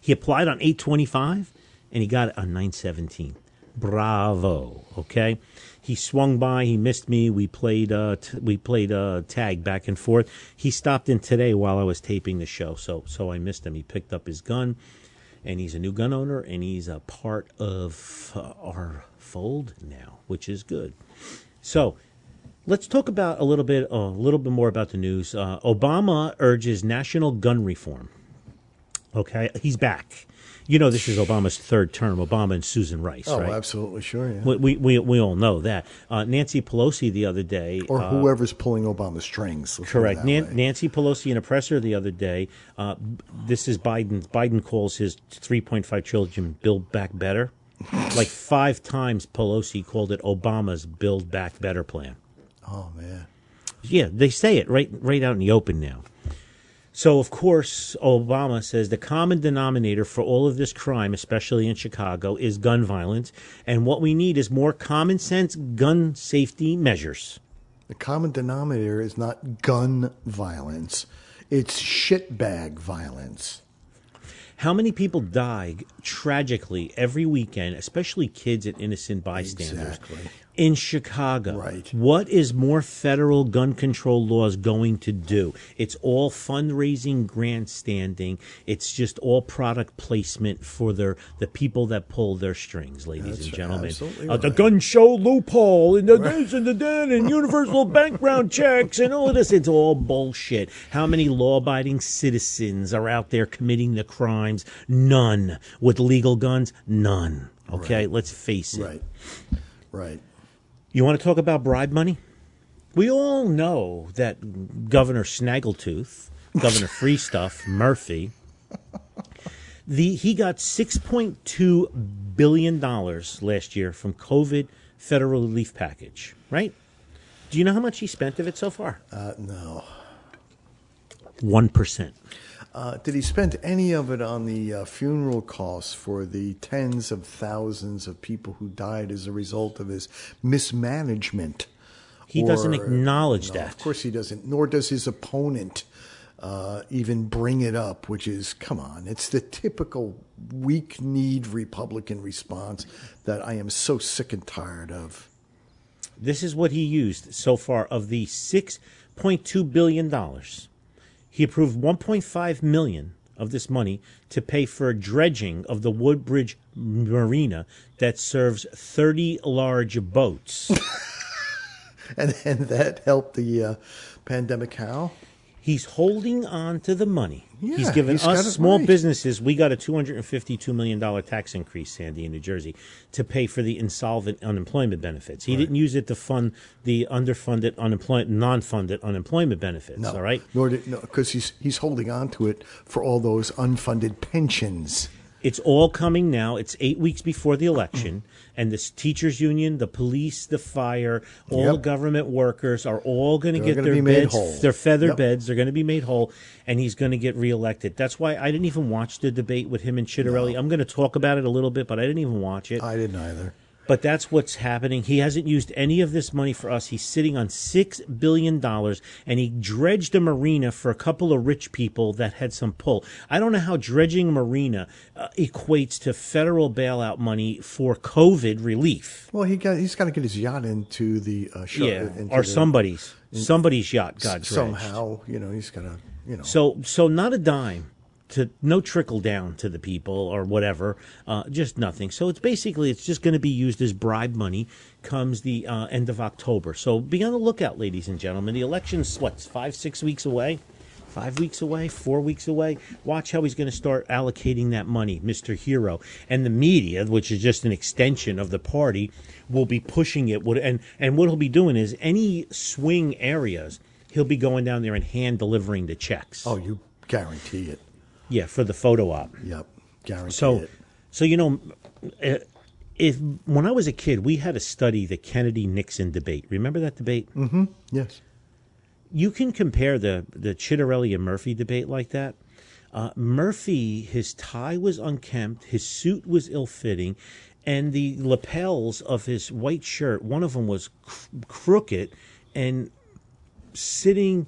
He applied on 825 and he got it on 917. Bravo. Okay? He swung by, he missed me. We played uh t- we played uh tag back and forth. He stopped in today while I was taping the show, so so I missed him. He picked up his gun and he's a new gun owner and he's a part of uh, our fold now, which is good. So, let's talk about a little bit a little bit more about the news. Uh, Obama urges national gun reform. Okay, he's back. You know, this is Obama's third term. Obama and Susan Rice, right? Oh, right? absolutely, sure. Yeah. We, we, we, all know that. Uh, Nancy Pelosi the other day. or uh, whoever's pulling Obama's strings. let's put it Correct. Nan- Nancy Pelosi in a presser the other day. Uh, this is Biden. Biden calls his 3.5 trillion Build Back Better. <laughs> like five times Pelosi called it Obama's Build Back Better plan. Oh man. Yeah, they say it right right out in the open now. So of course Obama says the common denominator for all of this crime, especially in Chicago, is gun violence, and what we need is more common sense gun safety measures. The common denominator is not gun violence; it's shitbag violence. How many people die tragically every weekend, especially kids and innocent bystanders? Exactly. In Chicago. Right. What is more federal gun control laws going to do? It's all fundraising, grandstanding. It's just all product placement for their the people that pull their strings, ladies That's and gentlemen. absolutely Uh, the gun show loophole and the this and the that and universal <laughs> background checks and all of this. It's all bullshit. How many law abiding citizens are out there committing the crimes? None. With legal guns? None. Okay, let's face it. Right. Right. You want to talk about bribe money? We all know that Governor Snaggletooth, Governor <laughs> Free Stuff, Murphy, the he got six point two billion dollars last year from COVID federal relief package. Right? Do you know how much he spent of it so far? Uh, no. One percent. Uh, did he spend any of it on the uh, funeral costs for the tens of thousands of people who died as a result of his mismanagement? He doesn't acknowledge No, that. Of course he doesn't, nor does his opponent uh, even bring it up, which is, come on, it's the typical weak kneed Republican response that I am so sick and tired of. This is what he used so far of the six point two billion dollars. He approved one point five million of this money to pay for a dredging of the Woodbridge Marina that serves thirty large boats. <laughs> And, and that helped the uh, pandemic how? He's holding on to the money. He's Yeah, given he's us small right. businesses. We got a two hundred and fifty-two million dollar tax increase, Sandy, in New Jersey, to pay for the insolvent unemployment benefits. He didn't use it to fund the underfunded unemployment, non-funded unemployment benefits. No, All right. Nor did no, because he's he's holding on to it for all those unfunded pensions. It's all coming now. It's eight weeks before the election, mm-hmm. and this teachers' union, the police, the fire, all Yep. government workers are all going to get their beds, their feather Yep. beds. They're going to be made whole, and he's going to get reelected. That's why I didn't even watch the debate with him and Ciattarelli. I'm going to talk about it a little bit, but I didn't even watch it. I didn't either. But that's what's happening. He hasn't used any of this money for us. He's sitting on six billion dollars, and he dredged a marina for a couple of rich people that had some pull. I don't know how dredging a marina uh, equates to federal bailout money for COVID relief. Well, he got he's got to get his yacht into the uh, show, yeah, or the- somebody's somebody's yacht got dredged. somehow. You know, he's got to you know. So so not a dime to no trickle down to the people or whatever, uh, just nothing. So it's basically it's just going to be used as bribe money comes the uh, end of October. So be on the lookout, ladies and gentlemen. The election's what five six weeks away. Five weeks away, four weeks away. Watch how he's going to start allocating that money, Mr. Hero. And the media, which is just an extension of the party, will be pushing it. And, and what he'll be doing is any swing areas, he'll be going down there and hand delivering the checks. oh, you guarantee it. Yeah, for the photo op. Yep, guarantee So, it. so you know, uh, if when I was a kid, we had to study the Kennedy Nixon debate. Remember that debate? Yes. You can compare the the Ciattarelli and Murphy debate like that. Uh, Murphy, his tie was unkempt, his suit was ill fitting, and the lapels of his white shirt, one of them was cr- crooked and sitting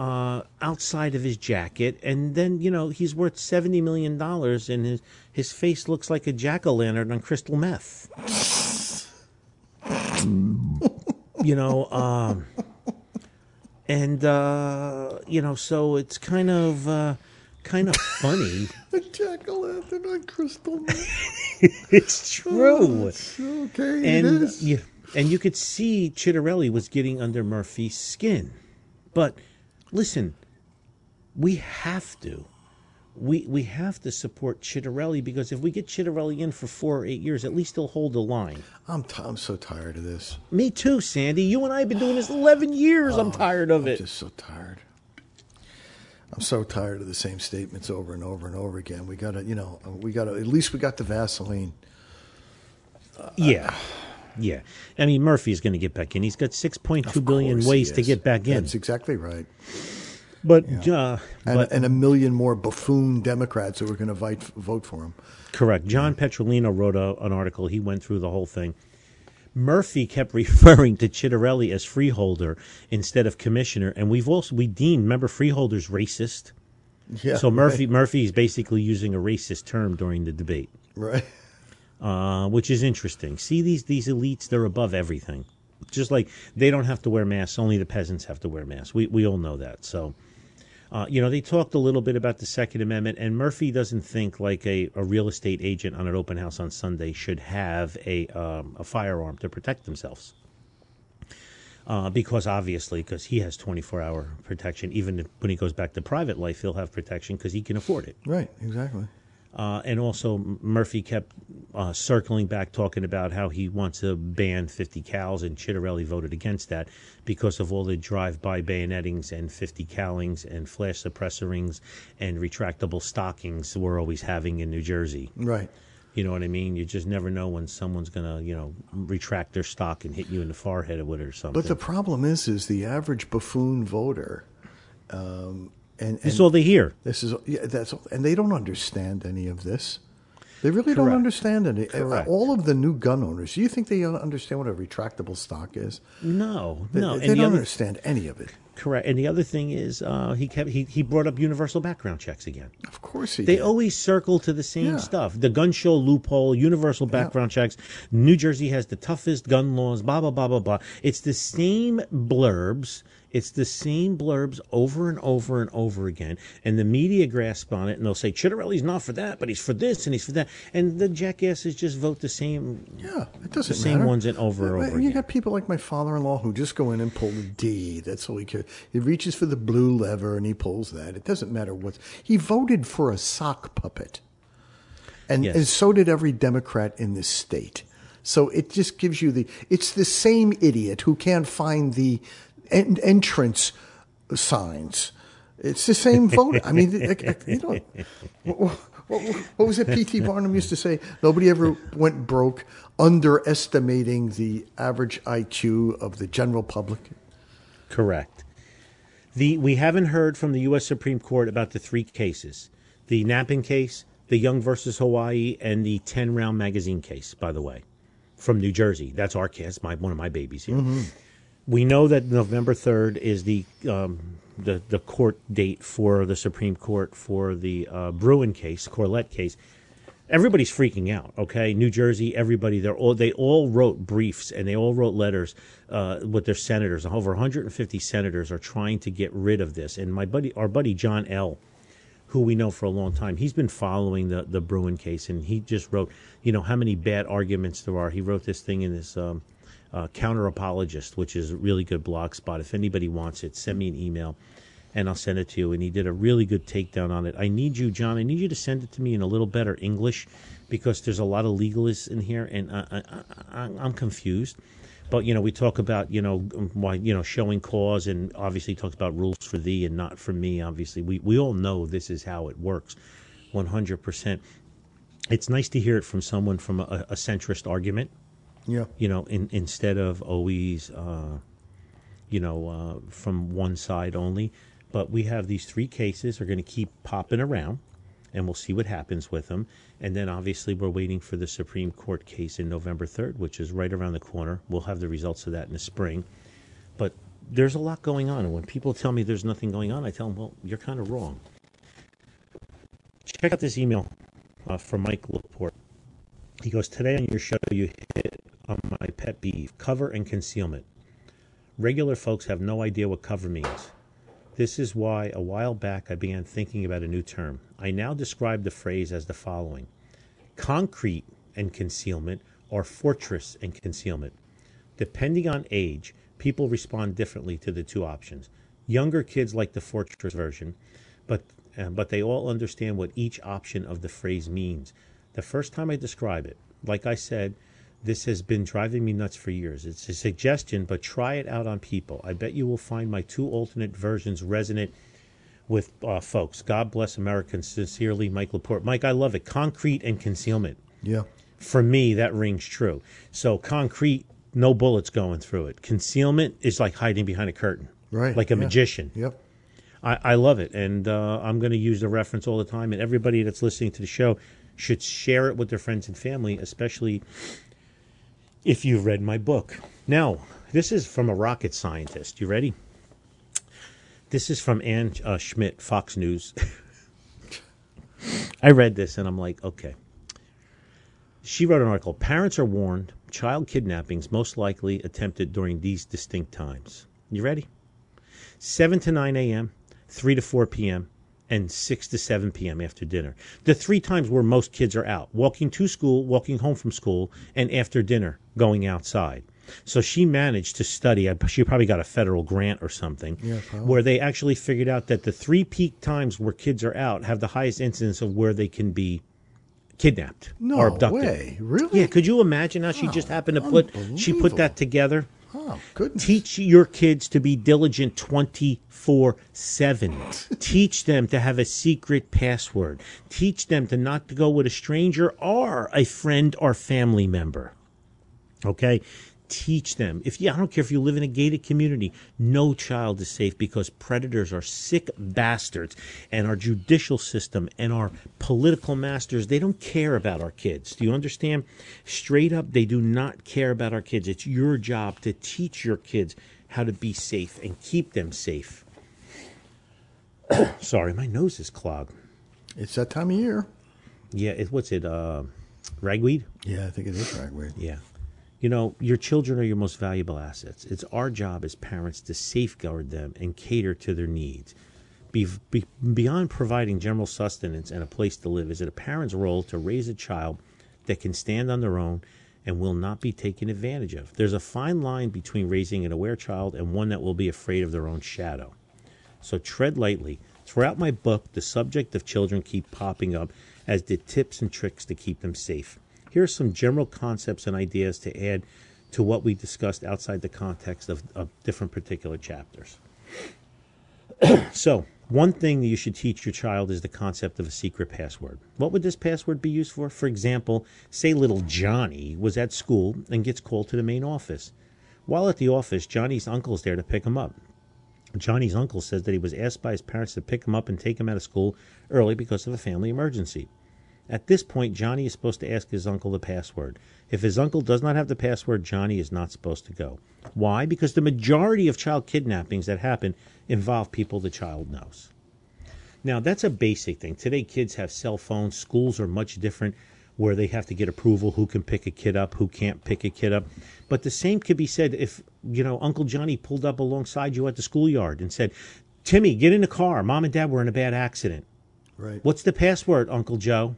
uh, outside of his jacket. And then, you know, he's worth $70 million, and his, his face looks like a jack o' lantern on crystal meth. you know, um, and, uh, you know, so it's kind of. Uh, Kind of funny. <laughs> A jack o' lantern on crystal. meth. <laughs> it's true. It's okay, and it is. you and you could see Ciattarelli was getting under Murphy's skin. But listen, we have to. We we have to support Ciattarelli because if we get Ciattarelli in for four or eight years, at least he'll hold the line. I'm t- I'm so tired of this. Me too, Sandy. You and I have been doing this eleven years. I'm oh, tired of it. I'm it. just so tired. I'm so tired of the same statements over and over and over again. We got to, you know, we got to. At least we got the Vaseline. Yeah. Yeah. I mean Murphy's gonna get back in. He's got six point two billion ways to get back in. That's exactly right. But uh And, but and a million more buffoon Democrats who are going to vote vote for him. Correct. John Petrolino wrote a, an article. He went through the whole thing. Murphy kept <laughs> referring to Ciattarelli as freeholder instead of commissioner, and we've also we deemed remember freeholders racist. Yeah. So Murphy Murphy is basically using a racist term during the debate, Right. Uh, which is interesting. See these these elites, they're above everything. Just like they don't have to wear masks, only the peasants have to wear masks. We we all know that. So. Uh, you know, they talked a little bit about the Second Amendment, and Murphy doesn't think like a, a real estate agent on an open house on Sunday should have a um, a firearm to protect themselves. Uh, because obviously, because he has 24 hour protection, even when he goes back to private life, he'll have protection because he can afford it. Right. Exactly. Uh, and also, Murphy kept uh, circling back, talking about how he wants to ban 50 cals, and Ciattarelli voted against that because of all the drive-by bayonettings and 50 callings and flash suppressor rings and retractable stockings we're always having in New Jersey. Right. You know what I mean? You just never know when someone's gonna, you know, retract their stock and hit you in the forehead with it or something. But the problem is, is the average buffoon voter, um, and, This is all they hear. This is yeah, that's all, and they don't understand any of this. They really don't understand any. Correct. All of the new gun owners. Do you think they understand what a retractable stock is? No, They, no. they and don't other, understand any of it. correct. And the other thing is, uh, he kept he, he brought up universal background checks again. Of course, he They did. always circle to the same Yeah. stuff. The gun show loophole, universal background checks. New Jersey has the toughest gun laws, blah, blah, blah, blah, blah. It's the same blurbs. It's the same blurbs over and over and over again. And the media grasp on it and they'll say, Ciattarelli's not for that, but he's for this and he's for that. And the jackasses just vote the same. Yeah, it doesn't the same matter. ones and over and over You again. got people like my father-in-law who just go in and pull the D. That's all he cares. He reaches for the blue lever and he pulls that. It doesn't matter what. He voted for a sock puppet, and Yes. and so did every Democrat in this state. So it just gives you the. It's the same idiot who can't find the en- entrance signs. It's the same vote. I mean, you know, what, what, what was it P.T. Barnum used to say? Nobody ever went broke underestimating the average IQ of the general public. Correct. The we haven't heard from the U.S. Supreme Court about the three cases: the Napping case, the Young versus Hawaii, and the ten round magazine case. By the way, from New Jersey. That's our case. My one of my babies here. Mm-hmm. We know that November third is the um, the the court date for the Supreme Court for the uh, Bruen case, Corlett case. Everybody's freaking out. Okay, New Jersey, everybody. They're all they all wrote briefs and they all wrote letters uh, with their senators. Over 150 senators are trying to get rid of this. And my buddy, our buddy John L who we know for a long time. He's been following the the Bruen case, and he just wrote, you know, how many bad arguments there are. He wrote this thing in this um, uh, Counter Apologist, which is a really good blog spot. If anybody wants it, send me an email, and I'll send it to you. And he did a really good takedown on it. I need you, John. I need you to send it to me in a little better English because there's a lot of legalists in here, and I, I'm confused. But you know, we talk about you know why you know showing cause, and obviously talks about rules for thee and not for me. Obviously, we we all know this is how it works, one hundred percent. It's nice to hear it from someone from a, a centrist argument. Yeah. You know, in, instead of always, uh, you know, uh, from one side only. But we have these three cases are going to keep popping around, and we'll see what happens with them. And then obviously we're waiting for the Supreme Court case in November 3rd, which is right around the corner. We'll have the results of that in the spring. But there's a lot going on. And when people tell me there's nothing going on, I tell them, well, you're kind of wrong. Check out this email uh, from Mike Laporte. He goes, Today on your show, you hit on my pet peeve cover and concealment. Regular folks have no idea what cover means. This is why a while back I began thinking about a new term. I now describe the phrase as the following concrete and concealment, or fortress and concealment. Depending on age, people respond differently to the two options. Younger kids like the fortress version, but uh, but they all understand what each option of the phrase means. The first time I describe it, like I said, this has been driving me nuts for years. It's a suggestion, but try it out on people. I bet you will find my two alternate versions resonate with uh, folks. God bless America. Sincerely, Mike Laporte. Mike, I love it. Concrete and concealment. Yeah. For me, that rings true. So concrete, no bullets going through it. Concealment is like hiding behind a curtain, Right. Like a yeah. magician. Yep. I, I love it, and uh, I'm going to use the reference all the time. And everybody that's listening to the show should share it with their friends and family, especially if you've read my book. Now, this is from a rocket scientist. You ready? This is from Ann uh, Schmidt, Fox News. <laughs> I read this and I'm like, okay. She wrote an article Parents are warned child kidnappings most likely attempted during these distinct times. You ready? 7 to 9 a.m., 3 to 4 p.m., and 6 to 7 p.m. after dinner. The three times where most kids are out walking to school, walking home from school, and after dinner going outside. So she managed to study, uh, she probably got a federal grant or something, Yeah, where they actually figured out that the three peak times where kids are out have the highest incidence of where they can be kidnapped No or abducted. way. Really? Yeah, could you imagine how she just happened to put she put that together? Oh, goodness. Teach your kids to be diligent 24 7. <laughs> Teach them to have a secret password. Teach them to not to go with a stranger or a friend or family member. Okay? Teach them. If you, I don't care if you live in a gated community, no child is safe because predators are sick bastards. And our judicial system and our political masters, they don't care about our kids. Do you understand? Straight up, they do not care about our kids. It's your job to teach your kids how to be safe and keep them safe. <coughs> Sorry, my nose is clogged. It's that time of year. Yeah, it, what's it? Uh, ragweed? Yeah, I think it is ragweed. Yeah. You know, your children are your most valuable assets. It's our job as parents to safeguard them and cater to their needs. Be, be, beyond providing general sustenance and a place to live, is it a parent's role to raise a child that can stand on their own and will not be taken advantage of? There's a fine line between raising an aware child and one that will be afraid of their own shadow. So tread lightly. Throughout my book, the subject of children keep popping up as the tips and tricks to keep them safe. Here are some general concepts and ideas to add to what we discussed outside the context of, of different particular chapters. <clears throat> so, One thing that you should teach your child is the concept of a secret password. What would this password be used for? For example, say little Johnny was at school and gets called to the main office. While at the office, Johnny's uncle is there to pick him up. Johnny's uncle says that he was asked by his parents to pick him up and take him out of school early because of a family emergency. At this point, Johnny is supposed to ask his uncle the password. If his uncle does not have the password, Johnny is not supposed to go. Why? Because the majority of child kidnappings that happen involve people the child knows. Now, that's a basic thing. Today, kids have cell phones. Schools are much different where they have to get approval who can pick a kid up, who can't pick a kid up. But the same could be said if, you know, Uncle Johnny pulled up alongside you at the schoolyard and said, Timmy, get in the car. Mom and dad were in a bad accident. Right. What's the password, Uncle Joe?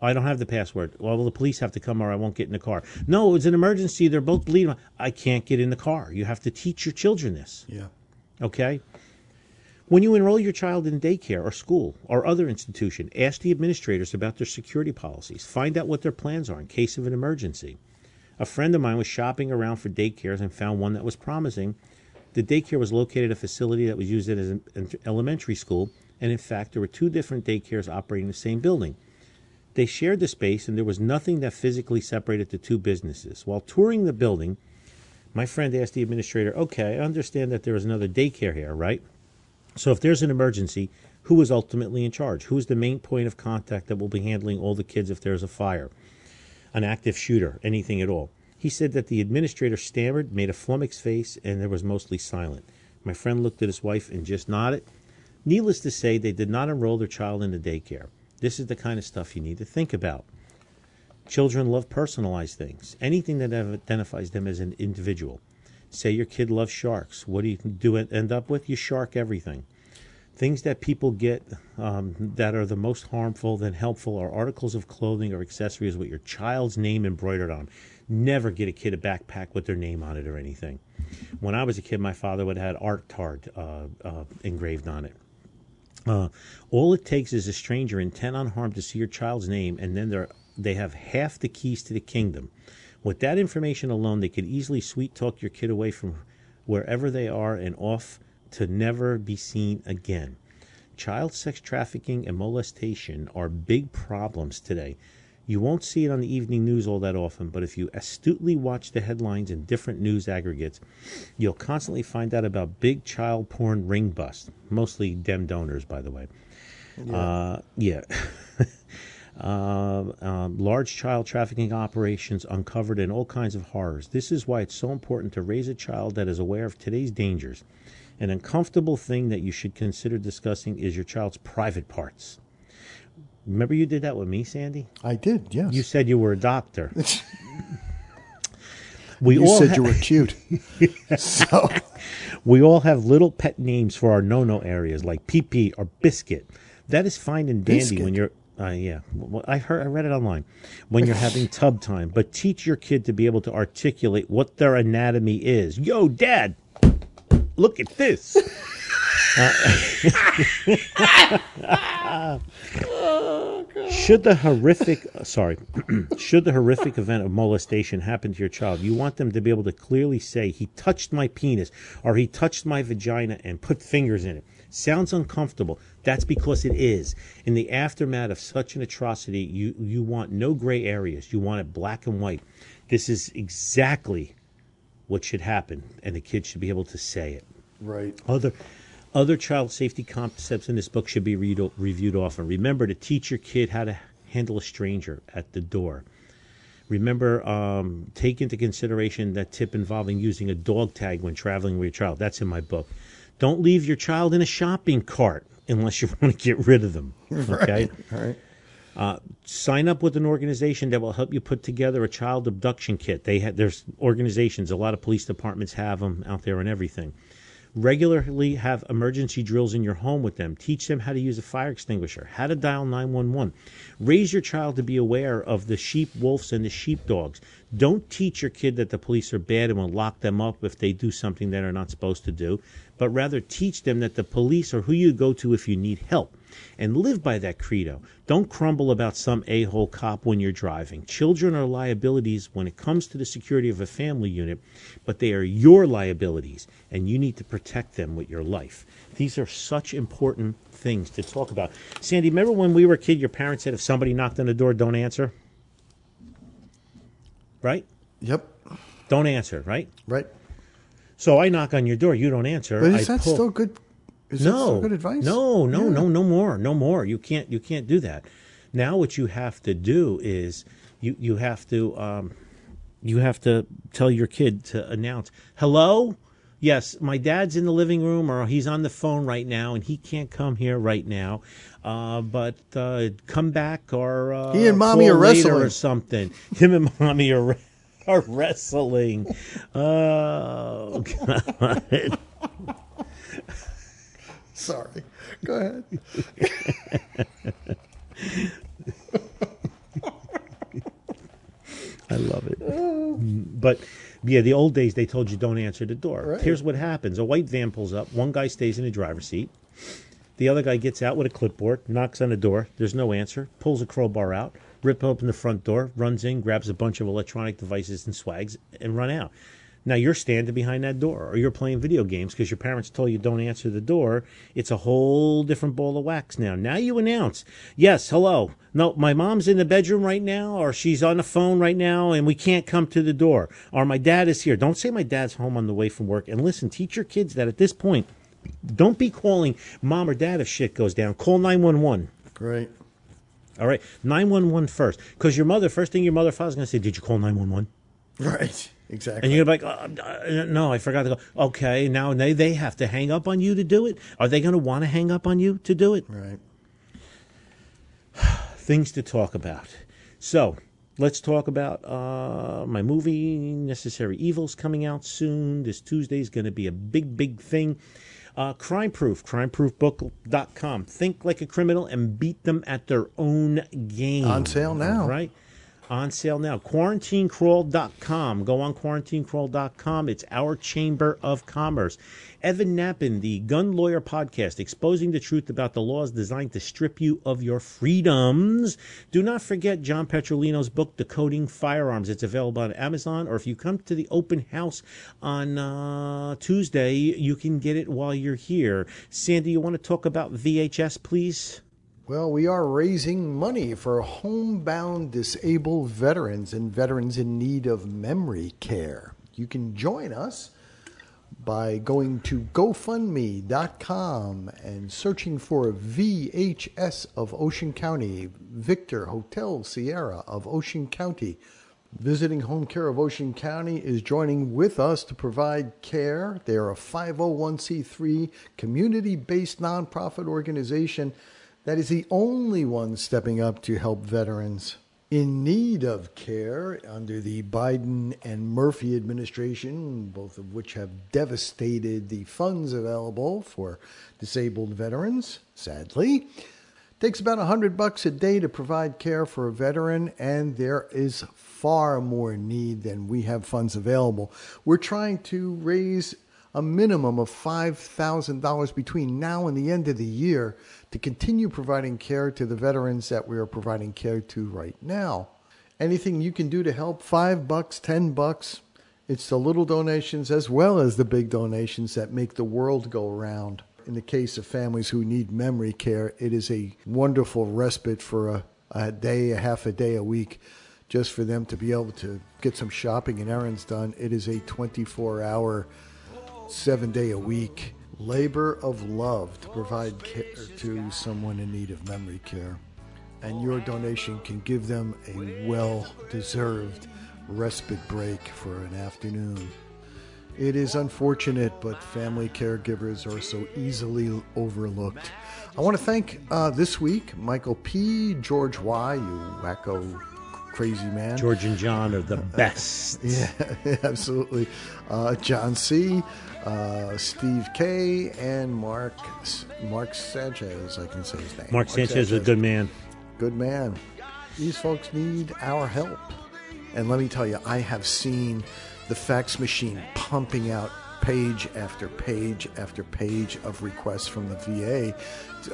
I don't have the password. Well, the police have to come or I won't get in the car. No, it's an emergency. They're both bleeding. I can't get in the car. You have to teach your children this. Yeah. Okay? When you enroll your child in daycare or school or other institution, ask the administrators about their security policies. Find out what their plans are in case of an emergency. A friend of mine was shopping around for daycares and found one that was promising. The daycare was located at a facility that was used as an elementary school, and in fact, there were two different daycares operating in the same building. They shared the space, and there was nothing that physically separated the two businesses. While touring the building, my friend asked the administrator, Okay, I understand that there is another daycare here, right? So if there's an emergency, who is ultimately in charge? Who is the main point of contact that will be handling all the kids if there's a fire, an active shooter, anything at all? He said that the administrator stammered, made a flummoxed face, and there was mostly silent. My friend looked at his wife and just nodded. Needless to say, they did not enroll their child in the daycare. This is the kind of stuff you need to think about. Children love personalized things, anything that identifies them as an individual. Say your kid loves sharks. What do you do end up with? You shark everything. Things that people get um, that are the most harmful than helpful are articles of clothing or accessories with your child's name embroidered on. Never get a kid a backpack with their name on it or anything. When I was a kid, my father would have had art tard uh, uh, engraved on it. Uh, all it takes is a stranger intent on harm to see your child's name, and then they have half the keys to the kingdom. With that information alone, they could easily sweet talk your kid away from wherever they are and off to never be seen again. Child sex trafficking and molestation are big problems today. You won't see it on the evening news all that often, but if you astutely watch the headlines in different news aggregates, you'll constantly find out about big child porn ring busts, mostly dem donors, by the way. Yeah. Uh, yeah. uh, <laughs> um, large child trafficking operations uncovered in all kinds of horrors. This is why it's so important to raise a child that is aware of today's dangers. An uncomfortable thing that you should consider discussing is your child's private parts. Remember you did that with me, Sandy? I did, yes. You said you were a doctor. <laughs> we you all said ha- you were cute. <laughs> so we all have little pet names for our no-no areas like pee pee or biscuit. That is fine and dandy Biscuit? when you're uh, yeah, well, I heard I read it online. When you're having <laughs> tub time, but teach your kid to be able to articulate what their anatomy is. Yo, dad, look at this. Uh, should the horrific uh, sorry <clears throat> should the horrific event of molestation happen to your child you want them to be able to clearly say he touched my penis or he touched my vagina and put fingers in it. Sounds uncomfortable. That's because it is. In the aftermath of such an atrocity you you want no gray areas. You want it black and white. This is exactly what should happen and the kid should be able to say it. Right. other other child safety concepts in this book should be read, reviewed often. Remember to teach your kid how to handle a stranger at the door. Remember, um, take into consideration that tip involving using a dog tag when traveling with your child. That's in my book. Don't leave your child in a shopping cart unless you <laughs> want to get rid of them. <laughs> Okay. Right. Uh, sign up with an organization that will help you put together a child abduction kit. They ha- there's organizations. A lot of police departments have them out there and everything. Regularly have emergency drills in your home with them. Teach them how to use a fire extinguisher, how to dial 911. Raise your child to be aware of the sheep wolves and the sheep dogs. Don't teach your kid that the police are bad and will lock them up if they do something that they're not supposed to do, but rather teach them that the police are who you go to if you need help. And live by that credo. Don't crumble about some a hole cop when you're driving. Children are liabilities when it comes to the security of a family unit, but they are your liabilities, and you need to protect them with your life. These are such important things to talk about. Sandy, remember when we were a kid, your parents said if somebody knocked on the door, don't answer? Right? Yep. Don't answer, right? Right. So I knock on your door, you don't answer. But is I that pull- still good? Is no good advice? No, no, Yeah. no, no more, no more. You can't, you can't do that. Now, what you have to do is you you have to um, you have to tell your kid to announce, "Hello, yes, my dad's in the living room, or he's on the phone right now, and he can't come here right now, uh, but uh, come back or uh, He and Mommy are wrestling." or something. <laughs> Him and mommy are." <laughs> Are wrestling. Oh <laughs> God! Sorry. Go ahead. <laughs> I love it. But yeah, the old days they told you don't answer the door. Right. Here's what happens: a white van pulls up. One guy stays in the driver's seat. The other guy gets out with a clipboard, knocks on the door. There's no answer. Pulls a crowbar out, rip open the front door, runs in, grabs a bunch of electronic devices and swags, and run out. Now you're standing behind that door, or you're playing video games because your parents told you don't answer the door. It's a whole different ball of wax now. Now you announce, yes, hello. No, my mom's in the bedroom right now, or she's on the phone right now, and we can't come to the door. Or my dad is here. Don't say my dad's home on the way from work. And listen, teach your kids that at this point, don't be calling mom or dad if shit goes down. Call 911. Great. All right, 911 first. Because your mother, first thing your mother father's going to say, Did you call 911? Right. Exactly. And you're going to be like, uh, uh, No, I forgot to go. Okay, now they, they have to hang up on you to do it. Are they going to want to hang up on you to do it? right. <sighs> Things to talk about. So, let's talk about uh, my movie, Necessary Evils, coming out soon. This Tuesday is going to be a big, big thing. Uh, Crime Proof, crimeproofbook.com. Think like a criminal and beat them at their own game. On sale now. Right? On sale now. QuarantineCrawl.com. Go on QuarantineCrawl.com. It's our Chamber of Commerce. Evan Nappen, the gun lawyer podcast, exposing the truth about the laws designed to strip you of your freedoms. Do not forget John Petrolino's book, Decoding Firearms. It's available on Amazon, or if you come to the open house on uh, Tuesday, you can get it while you're here. Sandy, you want to talk about VHS, please? Well, we are raising money for homebound disabled veterans and veterans in need of memory care. You can join us by going to GoFundMe.com and searching for VHS of Ocean County, Victor Hotel Sierra of Ocean County. Visiting Home Care of Ocean County is joining with us to provide care. They are a 501c3 community based nonprofit organization that is the only one stepping up to help veterans in need of care under the Biden and Murphy administration, both of which have devastated the funds available for disabled veterans, sadly. Takes about a hundred bucks a day to provide care for a veteran, and there is far more need than we have funds available. We're trying to raise a minimum of $5,000 between now and the end of the year to continue providing care to the veterans that we are providing care to right now. Anything you can do to help, five bucks, ten bucks, it's the little donations as well as the big donations that make the world go round. In the case of families who need memory care, it is a wonderful respite for a, a day, a half a day, a week, just for them to be able to get some shopping and errands done. It is a 24 hour, seven day a week labor of love to provide care to someone in need of memory care. And your donation can give them a well deserved respite break for an afternoon. It is unfortunate, but family caregivers are so easily overlooked. I want to thank uh, this week Michael P., George Y., you wacko crazy man. George and John are the best. <laughs> <laughs> Yeah, absolutely. Uh, John C., uh, Steve K., and Mark Mark Sanchez. I can say his name. Mark Sanchez is a good man. good man. These folks need our help. And let me tell you, I have seen the fax machine pumping out page after page after page of requests from the VA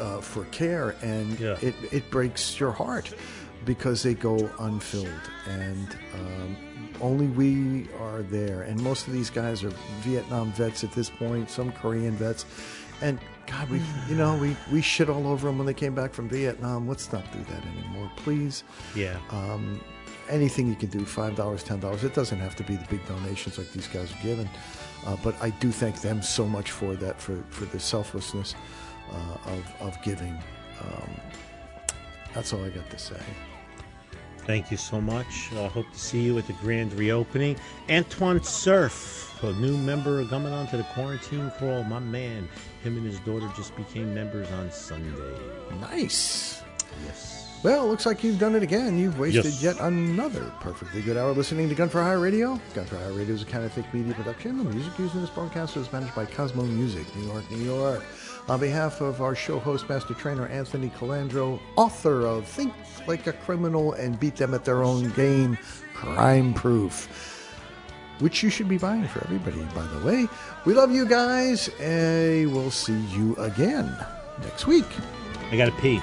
uh, for care, and Yeah. it, it breaks your heart because they go unfilled, and um, only we are there. And most of these guys are Vietnam vets at this point, some Korean vets, and God, we <sighs> you know we we shit all over them when they came back from Vietnam. Let's not do that anymore, please Yeah. um, anything you can do five dollars ten dollars it doesn't have to be the big donations like these guys are giving uh, but i do thank them so much for that for, for the selflessness uh, of, of giving um, that's all i got to say Thank you so much. I hope to see you at the grand reopening. Antoine Surf, a new member coming onto the quarantine crawl. My man, him and his daughter just became members on Sunday. nice Yes. well looks like you've done it again you've wasted Yes. yet another perfectly good hour listening to gun for hire radio gun for hire radio is a kind of thick media production the music used in this broadcast is managed by cosmo music new york new york on behalf of our show host, master trainer Anthony Colandro, author of Think Like a Criminal and Beat Them at Their Own Game, Crime Proof, which you should be buying for everybody, by the way. We love you guys, and we'll see you again next week. I got to pee.